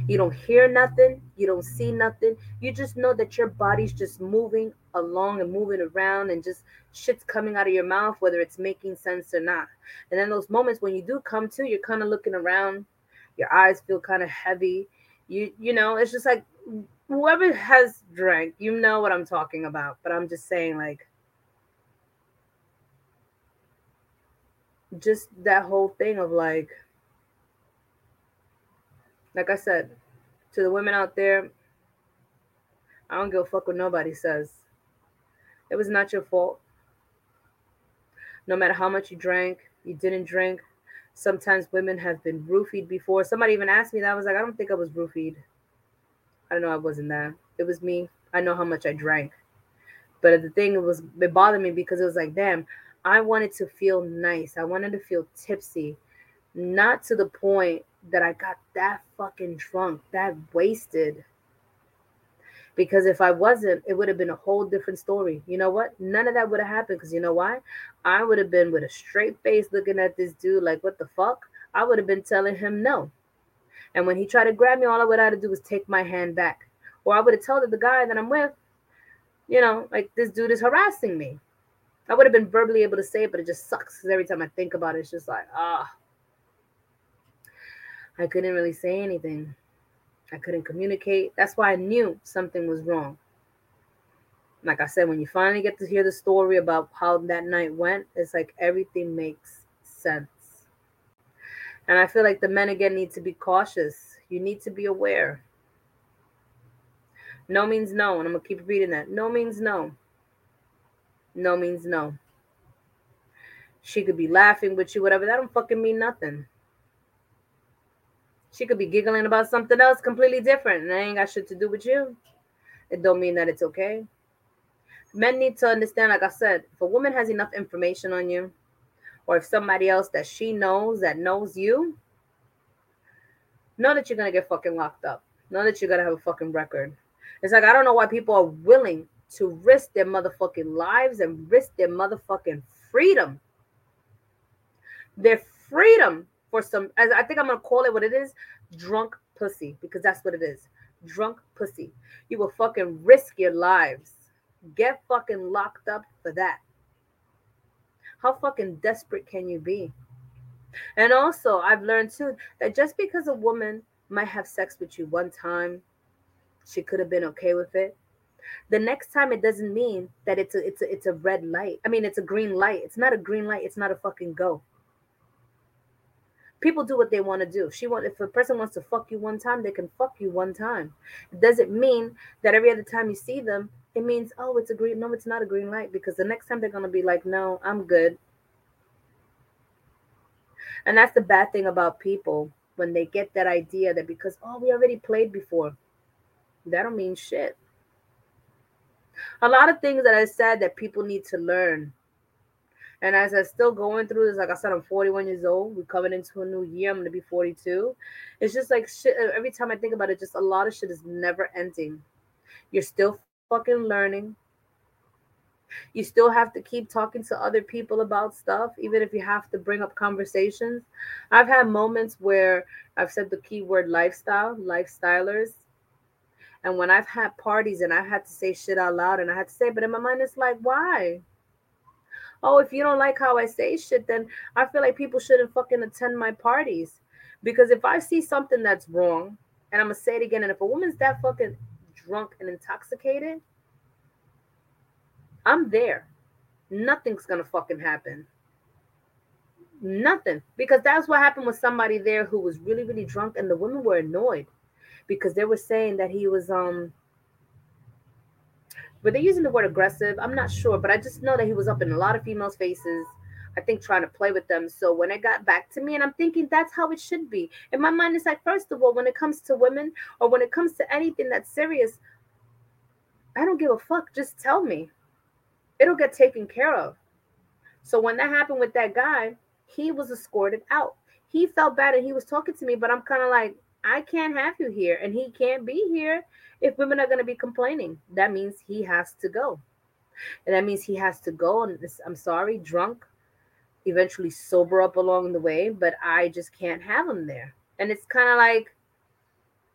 you don't hear nothing. You don't see nothing. You just know that your body's just moving along and moving around and just shit's coming out of your mouth whether it's making sense or not. And then those moments when you do come to you're kind of looking around. Your eyes feel kind of heavy. You you know it's just like whoever has drank, you know what I'm talking about. But I'm just saying, like, just that whole thing of like, like I said, to the women out there, I don't give a fuck what nobody says. It was not your fault. No matter how much you drank, you didn't drink. Sometimes women have been roofied before. Somebody even asked me that. I was like, I don't think I was roofied. I don't know I wasn't there. It was me. I know how much I drank. But the thing was, it bothered me because it was like, damn, I wanted to feel nice. I wanted to feel tipsy, not to the point that I got that fucking drunk, that wasted. Because if I wasn't, it would have been a whole different story. You know what? None of that would have happened. Because you know why? I would have been with a straight face looking at this dude like, what the fuck? I would have been telling him no. And when he tried to grab me, all I would have to do was take my hand back. Or I would have told the guy that I'm with, you know, like this dude is harassing me. I would have been verbally able to say it, but it just sucks because every time I think about it, it's just like, ah. I couldn't really say anything. I couldn't communicate. That's why I knew something was wrong. Like I said, when you finally get to hear the story about how that night went, it's like everything makes sense. And I feel like the men again need to be cautious. You need to be aware. No means no. And I'm going to keep reading that. No means no. No means no. She could be laughing with you, whatever. That don't fucking mean nothing. She could be giggling about something else completely different, and I ain't got shit to do with you. It don't mean that it's okay. Men need to understand, like I said, if a woman has enough information on you, or if somebody else that she knows that knows you, know that you're gonna get fucking locked up. Know that you're gonna have a fucking record. It's like I don't know why people are willing to risk their motherfucking lives and risk their motherfucking freedom. Their freedom for some, I think I'm gonna call it what it is, drunk pussy, because that's what it is. Drunk pussy. You will fucking risk your lives. Get fucking locked up for that. How fucking desperate can you be? And also, I've learned too that just because a woman might have sex with you one time, she could have been okay with it. The next time, it doesn't mean that it's a it's a it's a red light. I mean, it's a green light. It's not a green light. It's not a fucking go. People do what they want to do. She want if a person wants to fuck you one time, they can fuck you one time. It doesn't mean that every other time you see them, it means oh, it's a green. No, it's not a green light because the next time they're gonna be like, no, I'm good. And that's the bad thing about people when they get that idea that because oh we already played before, that don't mean shit. A lot of things that I said that people need to learn. And as I'm still going through this, like I said, I'm 41 years old. We're coming into a new year. I'm gonna be 42. It's just like shit. Uh, every time I think about it, just a lot of shit is never ending. You're still fucking learning. You still have to keep talking to other people about stuff, even if you have to bring up conversations. I've had moments where I've said the keyword lifestyle, lifestylers. And when I've had parties and I've had to say shit out loud and I had to say, but in my mind, it's like, why? Oh, if you don't like how I say shit, then I feel like people shouldn't fucking attend my parties. Because if I see something that's wrong, and I'm gonna say it again, and if a woman's that fucking drunk and intoxicated, I'm there. Nothing's gonna fucking happen. Nothing. Because that's what happened with somebody there who was really, really drunk, and the women were annoyed because they were saying that he was um were they using the word aggressive? I'm not sure, but I just know that he was up in a lot of females' faces. I think trying to play with them. So when it got back to me, and I'm thinking that's how it should be. In my mind, it's like, first of all, when it comes to women or when it comes to anything that's serious, I don't give a fuck. Just tell me it'll get taken care of. So when that happened with that guy, he was escorted out. He felt bad and he was talking to me, but I'm kind of like, I can't have you here, and he can't be here if women are going to be complaining. That means he has to go. And that means he has to go. And I'm sorry, drunk, eventually sober up along the way, but I just can't have him there. And it's kind of like,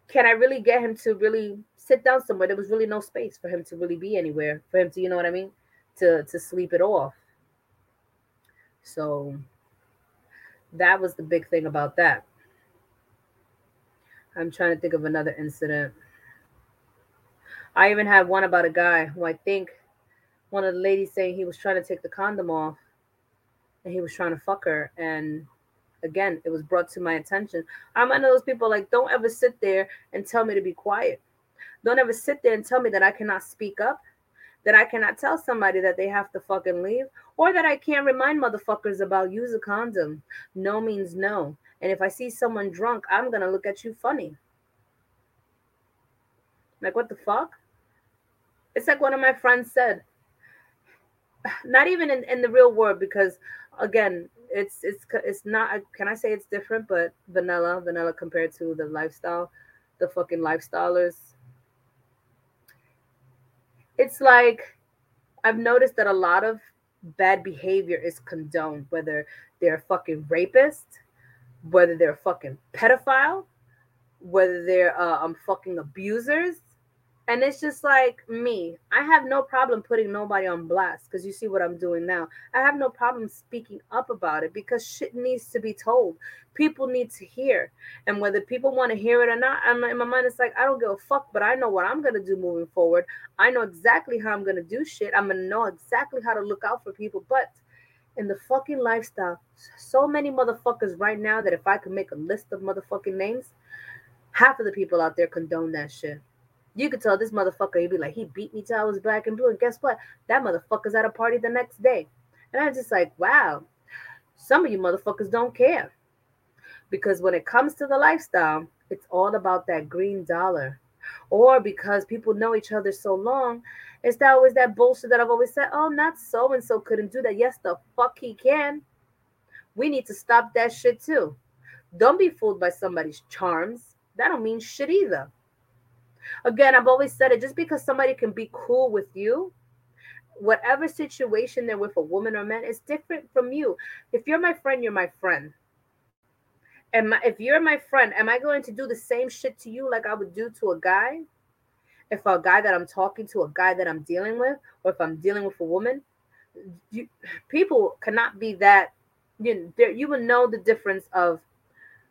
can I really get him to really sit down somewhere? There was really no space for him to really be anywhere, for him to, you know what I mean? to to sleep it off. So that was the big thing about that. I'm trying to think of another incident. I even had one about a guy who I think one of the ladies saying he was trying to take the condom off and he was trying to fuck her. And again, it was brought to my attention. I'm one of those people like, don't ever sit there and tell me to be quiet. Don't ever sit there and tell me that I cannot speak up that I cannot tell somebody that they have to fucking leave, or that I can't remind motherfuckers about use a condom. No means no. And if I see someone drunk, I'm gonna look at you funny. Like, what the fuck? It's like one of my friends said. Not even in, in the real world, because again, it's it's it's not. Can I say it's different? But vanilla, vanilla compared to the lifestyle, the fucking lifestylers it's like I've noticed that a lot of bad behavior is condoned, whether they're fucking rapist, whether they're fucking pedophile, whether they're uh, um fucking abusers, and it's just like me. I have no problem putting nobody on blast because you see what I'm doing now. I have no problem speaking up about it because shit needs to be told. People need to hear. And whether people want to hear it or not, I'm in my mind, it's like, I don't give a fuck, but I know what I'm going to do moving forward. I know exactly how I'm going to do shit. I'm going to know exactly how to look out for people. But in the fucking lifestyle, so many motherfuckers right now that if I could make a list of motherfucking names, half of the people out there condone that shit. You could tell this motherfucker, he'd be like, he beat me till I was black and blue. And guess what? That motherfucker's at a party the next day. And I'm just like, wow, some of you motherfuckers don't care. Because when it comes to the lifestyle, it's all about that green dollar. Or because people know each other so long, it's that always that bullshit that I've always said, oh, not so and so couldn't do that. Yes, the fuck he can. We need to stop that shit too. Don't be fooled by somebody's charms. That don't mean shit either. Again, I've always said it just because somebody can be cool with you, whatever situation they're with, a woman or man, is different from you. If you're my friend, you're my friend. And if you're my friend, am I going to do the same shit to you like I would do to a guy? If a guy that I'm talking to, a guy that I'm dealing with, or if I'm dealing with a woman, you, people cannot be that. You know, you will know the difference of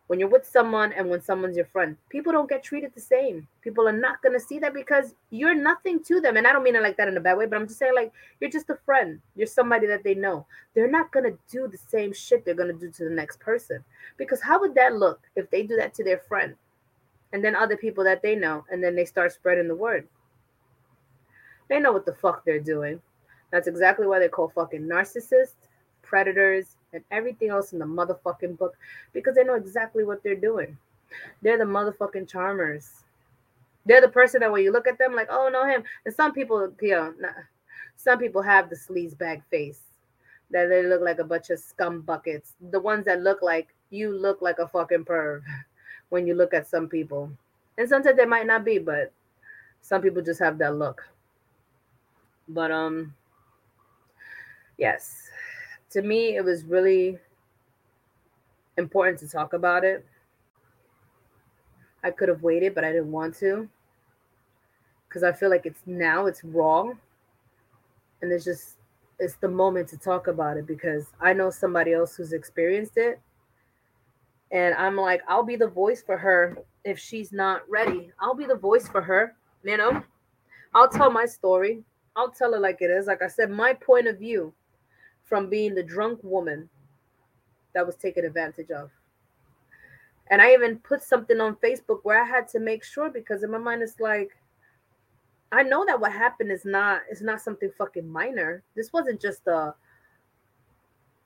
when you're with someone and when someone's your friend. People don't get treated the same. People are not going to see that because you're nothing to them. And I don't mean it like that in a bad way, but I'm just saying, like, you're just a friend. You're somebody that they know. They're not going to do the same shit they're going to do to the next person. Because how would that look if they do that to their friend and then other people that they know and then they start spreading the word? They know what the fuck they're doing. That's exactly why they call fucking narcissists, predators, and everything else in the motherfucking book because they know exactly what they're doing. They're the motherfucking charmers. They're the person that when you look at them, like, oh no, him. And some people, you know, some people have the sleaze bag face that they look like a bunch of scum buckets. The ones that look like you look like a fucking perv when you look at some people. And sometimes they might not be, but some people just have that look. But um yes, to me, it was really important to talk about it. I could have waited, but I didn't want to because I feel like it's now, it's wrong. And it's just, it's the moment to talk about it because I know somebody else who's experienced it. And I'm like, I'll be the voice for her if she's not ready. I'll be the voice for her, you know? I'll tell my story. I'll tell it like it is. Like I said, my point of view from being the drunk woman that was taken advantage of. And I even put something on Facebook where I had to make sure because in my mind it's like I know that what happened is not is not something fucking minor. This wasn't just a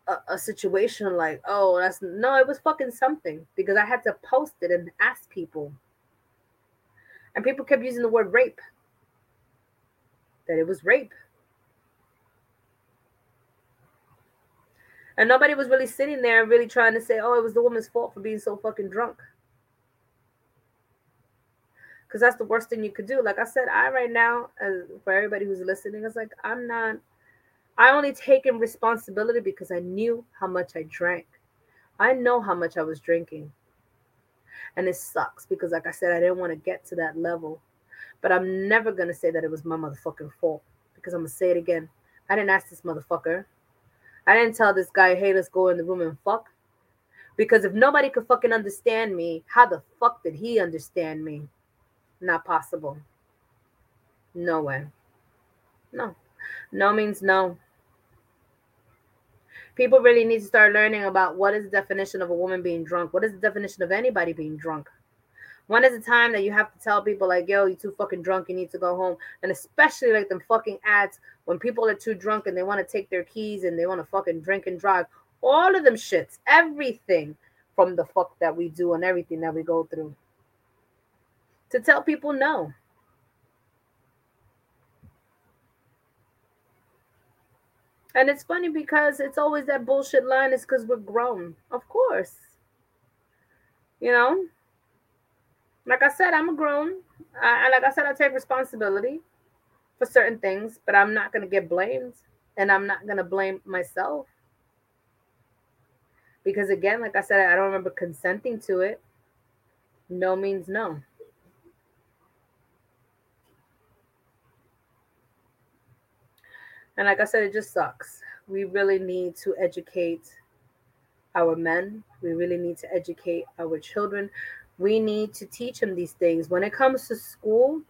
a, a situation like, oh, that's no, it was fucking something because I had to post it and ask people. And people kept using the word rape. That it was rape. And nobody was really sitting there really trying to say, oh, it was the woman's fault for being so fucking drunk. Because that's the worst thing you could do. Like I said, I right now, for everybody who's listening, it's like I'm not, I only taken responsibility because I knew how much I drank. I know how much I was drinking. And it sucks because, like I said, I didn't want to get to that level. But I'm never going to say that it was my motherfucking fault because I'm going to say it again. I didn't ask this motherfucker. I didn't tell this guy, hey, let's go in the room and fuck. Because if nobody could fucking understand me, how the fuck did he understand me? Not possible. No way. No. No means no. People really need to start learning about what is the definition of a woman being drunk. What is the definition of anybody being drunk? When is the time that you have to tell people like, yo, you're too fucking drunk, you need to go home? And especially like them fucking ads when people are too drunk and they want to take their keys and they want to fucking drink and drive. All of them shits, everything from the fuck that we do and everything that we go through. To tell people no. And it's funny because it's always that bullshit line is because we're grown. Of course. You know? Like I said, I'm a grown. I, like I said, I take responsibility for certain things, but I'm not going to get blamed and I'm not going to blame myself. Because again, like I said, I don't remember consenting to it. No means no. And like I said, it just sucks. We really need to educate our men. We really need to educate our children we need to teach them these things. When it comes to school,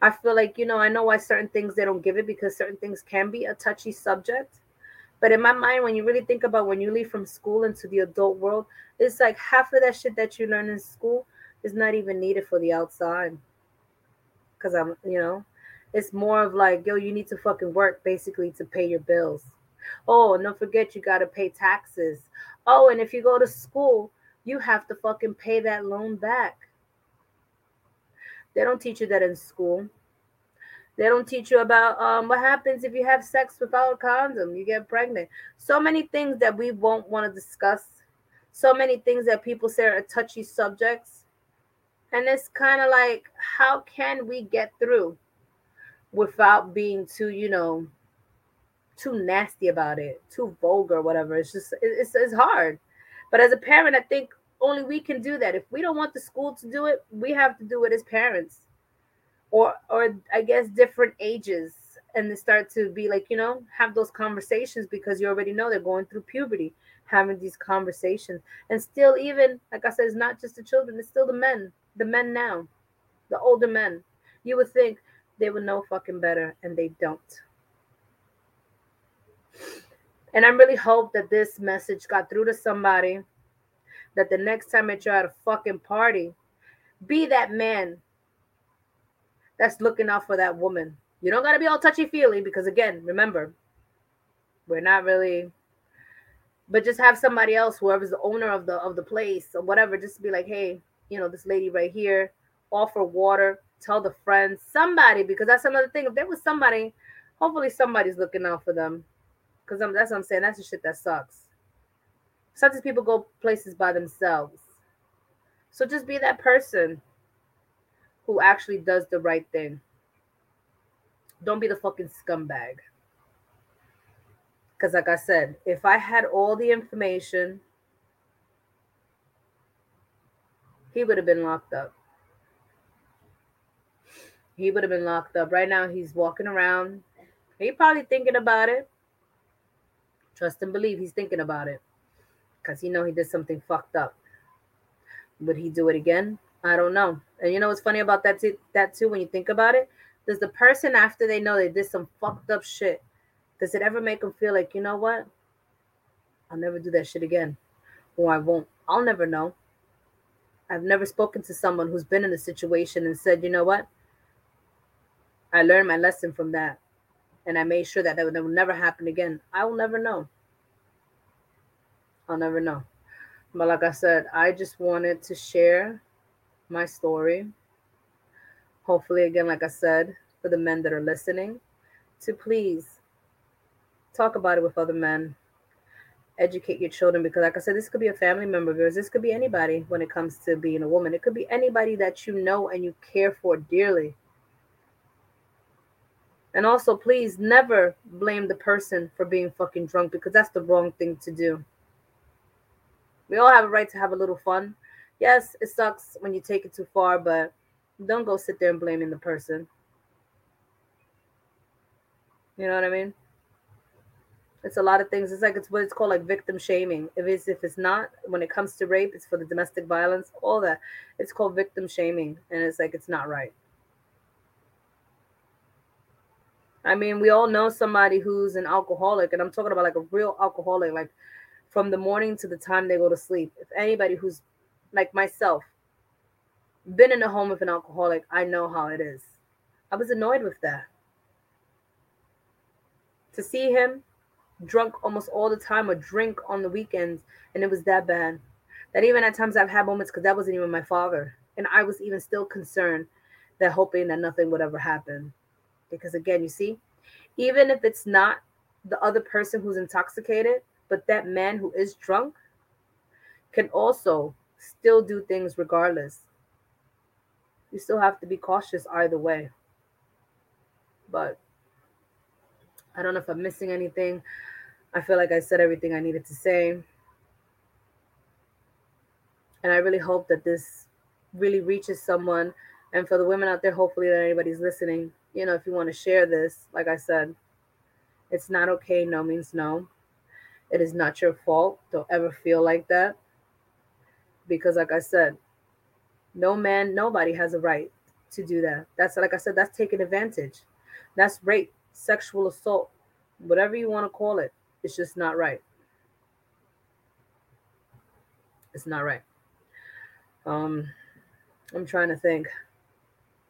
I feel like, you know, I know why certain things they don't give it because certain things can be a touchy subject. But in my mind, when you really think about when you leave from school into the adult world, it's like half of that shit that you learn in school is not even needed for the outside. Cause I'm, you know, it's more of like, yo, you need to fucking work basically to pay your bills. Oh, and don't forget you gotta pay taxes. Oh, and if you go to school, you have to fucking pay that loan back. They don't teach you that in school. They don't teach you about um, what happens if you have sex without a condom, you get pregnant. So many things that we won't want to discuss. So many things that people say are touchy subjects. And it's kind of like, how can we get through without being too, you know, too nasty about it, too vulgar, whatever. It's just it's it's hard. But as a parent, I think only we can do that. If we don't want the school to do it, we have to do it as parents. Or or I guess different ages and they start to be like, you know, have those conversations because you already know they're going through puberty, having these conversations. And still even like I said, it's not just the children, it's still the men, the men now, the older men. You would think they would know fucking better and they don't. And I really hope that this message got through to somebody that the next time that you're at a fucking party, be that man that's looking out for that woman. You don't gotta be all touchy feely because again, remember, we're not really but just have somebody else, whoever's the owner of the of the place or whatever, just be like, hey, you know, this lady right here, offer water, tell the friends, somebody, because that's another thing. If there was somebody, hopefully somebody's looking out for them. Because that's what I'm saying. That's the shit that sucks. Sometimes people go places by themselves. So just be that person who actually does the right thing. Don't be the fucking scumbag. Because, like I said, if I had all the information, he would have been locked up. He would have been locked up. Right now, he's walking around. He probably thinking about it. Trust and believe he's thinking about it because he know he did something fucked up. Would he do it again? I don't know. And you know what's funny about that too, that too when you think about it? Does the person after they know they did some fucked up shit, does it ever make them feel like, you know what? I'll never do that shit again. Or I won't. I'll never know. I've never spoken to someone who's been in a situation and said, you know what? I learned my lesson from that and I made sure that that would never happen again. I will never know. I'll never know. But like I said, I just wanted to share my story. Hopefully, again, like I said, for the men that are listening, to please talk about it with other men. Educate your children because, like I said, this could be a family member of yours. This could be anybody when it comes to being a woman. It could be anybody that you know and you care for dearly. And also, please never blame the person for being fucking drunk because that's the wrong thing to do. We all have a right to have a little fun. Yes, it sucks when you take it too far, but don't go sit there and blaming the person. You know what I mean? It's a lot of things. It's like it's what it's called like victim shaming. If it's if it's not when it comes to rape, it's for the domestic violence, all that. It's called victim shaming, and it's like it's not right. I mean, we all know somebody who's an alcoholic, and I'm talking about like a real alcoholic, like from the morning to the time they go to sleep. If anybody who's like myself, been in a home with an alcoholic, I know how it is. I was annoyed with that. To see him drunk almost all the time or drink on the weekends, and it was that bad. That even at times I've had moments because that wasn't even my father. And I was even still concerned that hoping that nothing would ever happen. Because again, you see, even if it's not the other person who's intoxicated, but that man who is drunk can also still do things regardless. You still have to be cautious either way. But I don't know if I'm missing anything. I feel like I said everything I needed to say. And I really hope that this really reaches someone. And for the women out there, hopefully that anybody's listening, you know, if you want to share this, like I said, it's not okay. No means no. It is not your fault. Don't ever feel like that. Because, like I said, no man, nobody has a right to do that. That's like I said, that's taking advantage. That's rape, sexual assault, whatever you want to call it. It's just not right. It's not right. Um, I'm trying to think.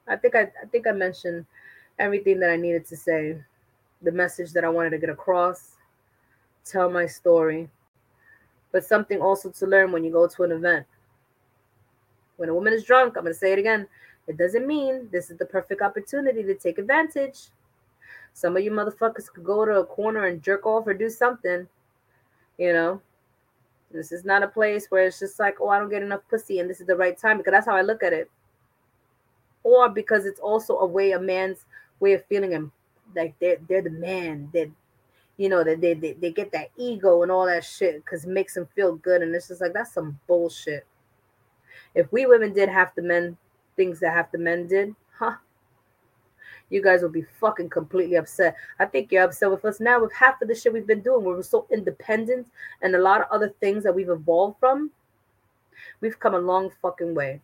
I think I, I think I mentioned everything that I needed to say, the message that I wanted to get across, tell my story. but something also to learn when you go to an event. When a woman is drunk, I'm going to say it again. It doesn't mean this is the perfect opportunity to take advantage. Some of you motherfuckers could go to a corner and jerk off or do something. You know, this is not a place where it's just like, oh, I don't get enough pussy and this is the right time because that's how I look at it. Or because it's also a way, a man's way of feeling him like they're they're the man. That you know that they, they they get that ego and all that shit because it makes them feel good. And it's just like that's some bullshit. If we women did half the men things that half the men did, huh? You guys will be fucking completely upset. I think you're upset with us now with half of the shit we've been doing. We're so independent and a lot of other things that we've evolved from. We've come a long fucking way.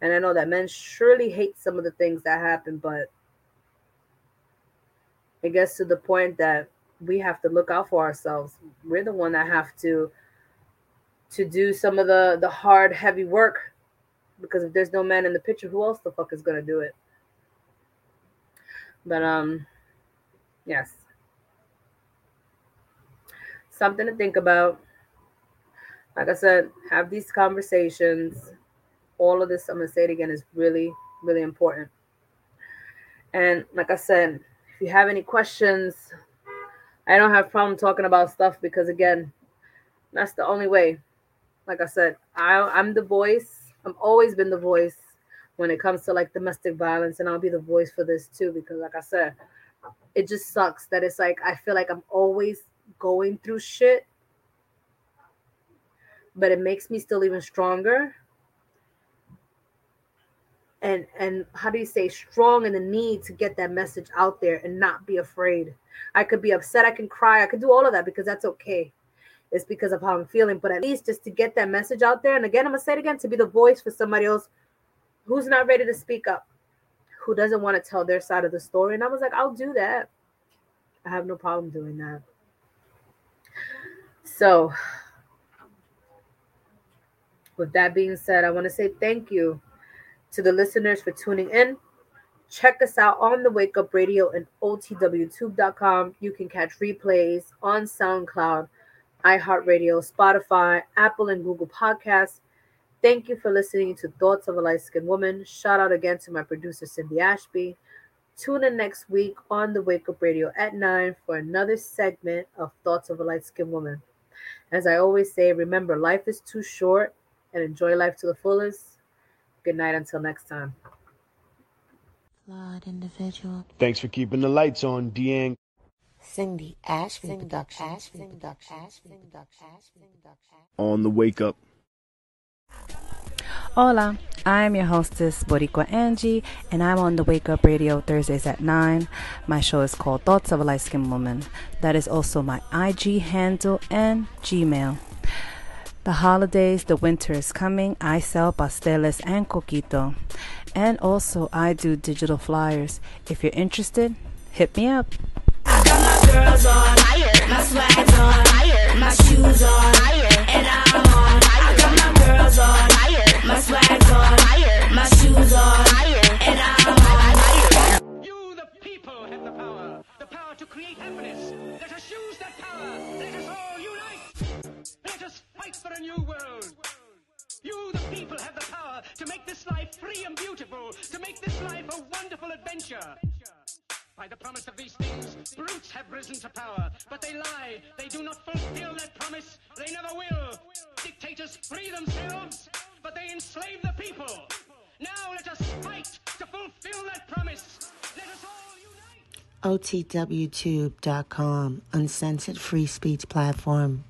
And I know that men surely hate some of the things that happen, but it gets to the point that we have to look out for ourselves. We're the one that have to to do some of the the hard, heavy work. Because if there's no man in the picture, who else the fuck is gonna do it? But um, yes, something to think about. Like I said, have these conversations. All of this, I'm gonna say it again, is really, really important. And like I said, if you have any questions, I don't have problem talking about stuff because again, that's the only way. Like I said, I, I'm the voice. I've always been the voice when it comes to like domestic violence, and I'll be the voice for this too because, like I said, it just sucks that it's like I feel like I'm always going through shit, but it makes me still even stronger and and how do you say strong in the need to get that message out there and not be afraid? I could be upset i can cry i could do all of that because that's okay. It's because of how i'm feeling but at least just to get that message out there and again i'm gonna say it again to be the voice for somebody else who's not ready to speak up who doesn't want to tell their side of the story and i was like i'll do that. I have no problem doing that. So with that being said i want to say thank you to the listeners for tuning in. Check us out on the Wake Up Radio and OTWTube.com. You can catch replays on SoundCloud, iHeartRadio, Spotify, Apple, and Google Podcasts. Thank you for listening to Thoughts of a Light Skinned Woman. Shout out again to my producer, Cindy Ashby. Tune in next week on the Wake Up Radio at 9 for another segment of Thoughts of a Light Skinned Woman. As I always say, remember, life is too short and enjoy life to the fullest. Good night until next time. Flawed individual. Thanks for keeping the lights on, Deang. Cindy Ashby Cindy Productions. On the wake up. Hola, I'm your hostess, Boricua Angie, and I'm on the Wake Up Radio Thursdays at 9. My show is called Thoughts of a Light Skinned Woman. That is also my IG handle and Gmail. The holidays, the winter is coming. I sell pasteles and coquito. And also, I do digital flyers. If you're interested, hit me up. I got my girls on, my swag's on, my shoes on, and I'm on. I got my girls on, my swag's on, my shoes on, and I'm on. You, the people, have the power, the power to create happiness. Let us use that power. Fight for a new world. You, the people, have the power to make this life free and beautiful, to make this life a wonderful adventure. By the promise of these things, brutes have risen to power, but they lie. They do not fulfill that promise. They never will. Dictators free themselves, but they enslave the people. Now let us fight to fulfill that promise. Let us all unite. OTWTube.com, uncensored free speech platform.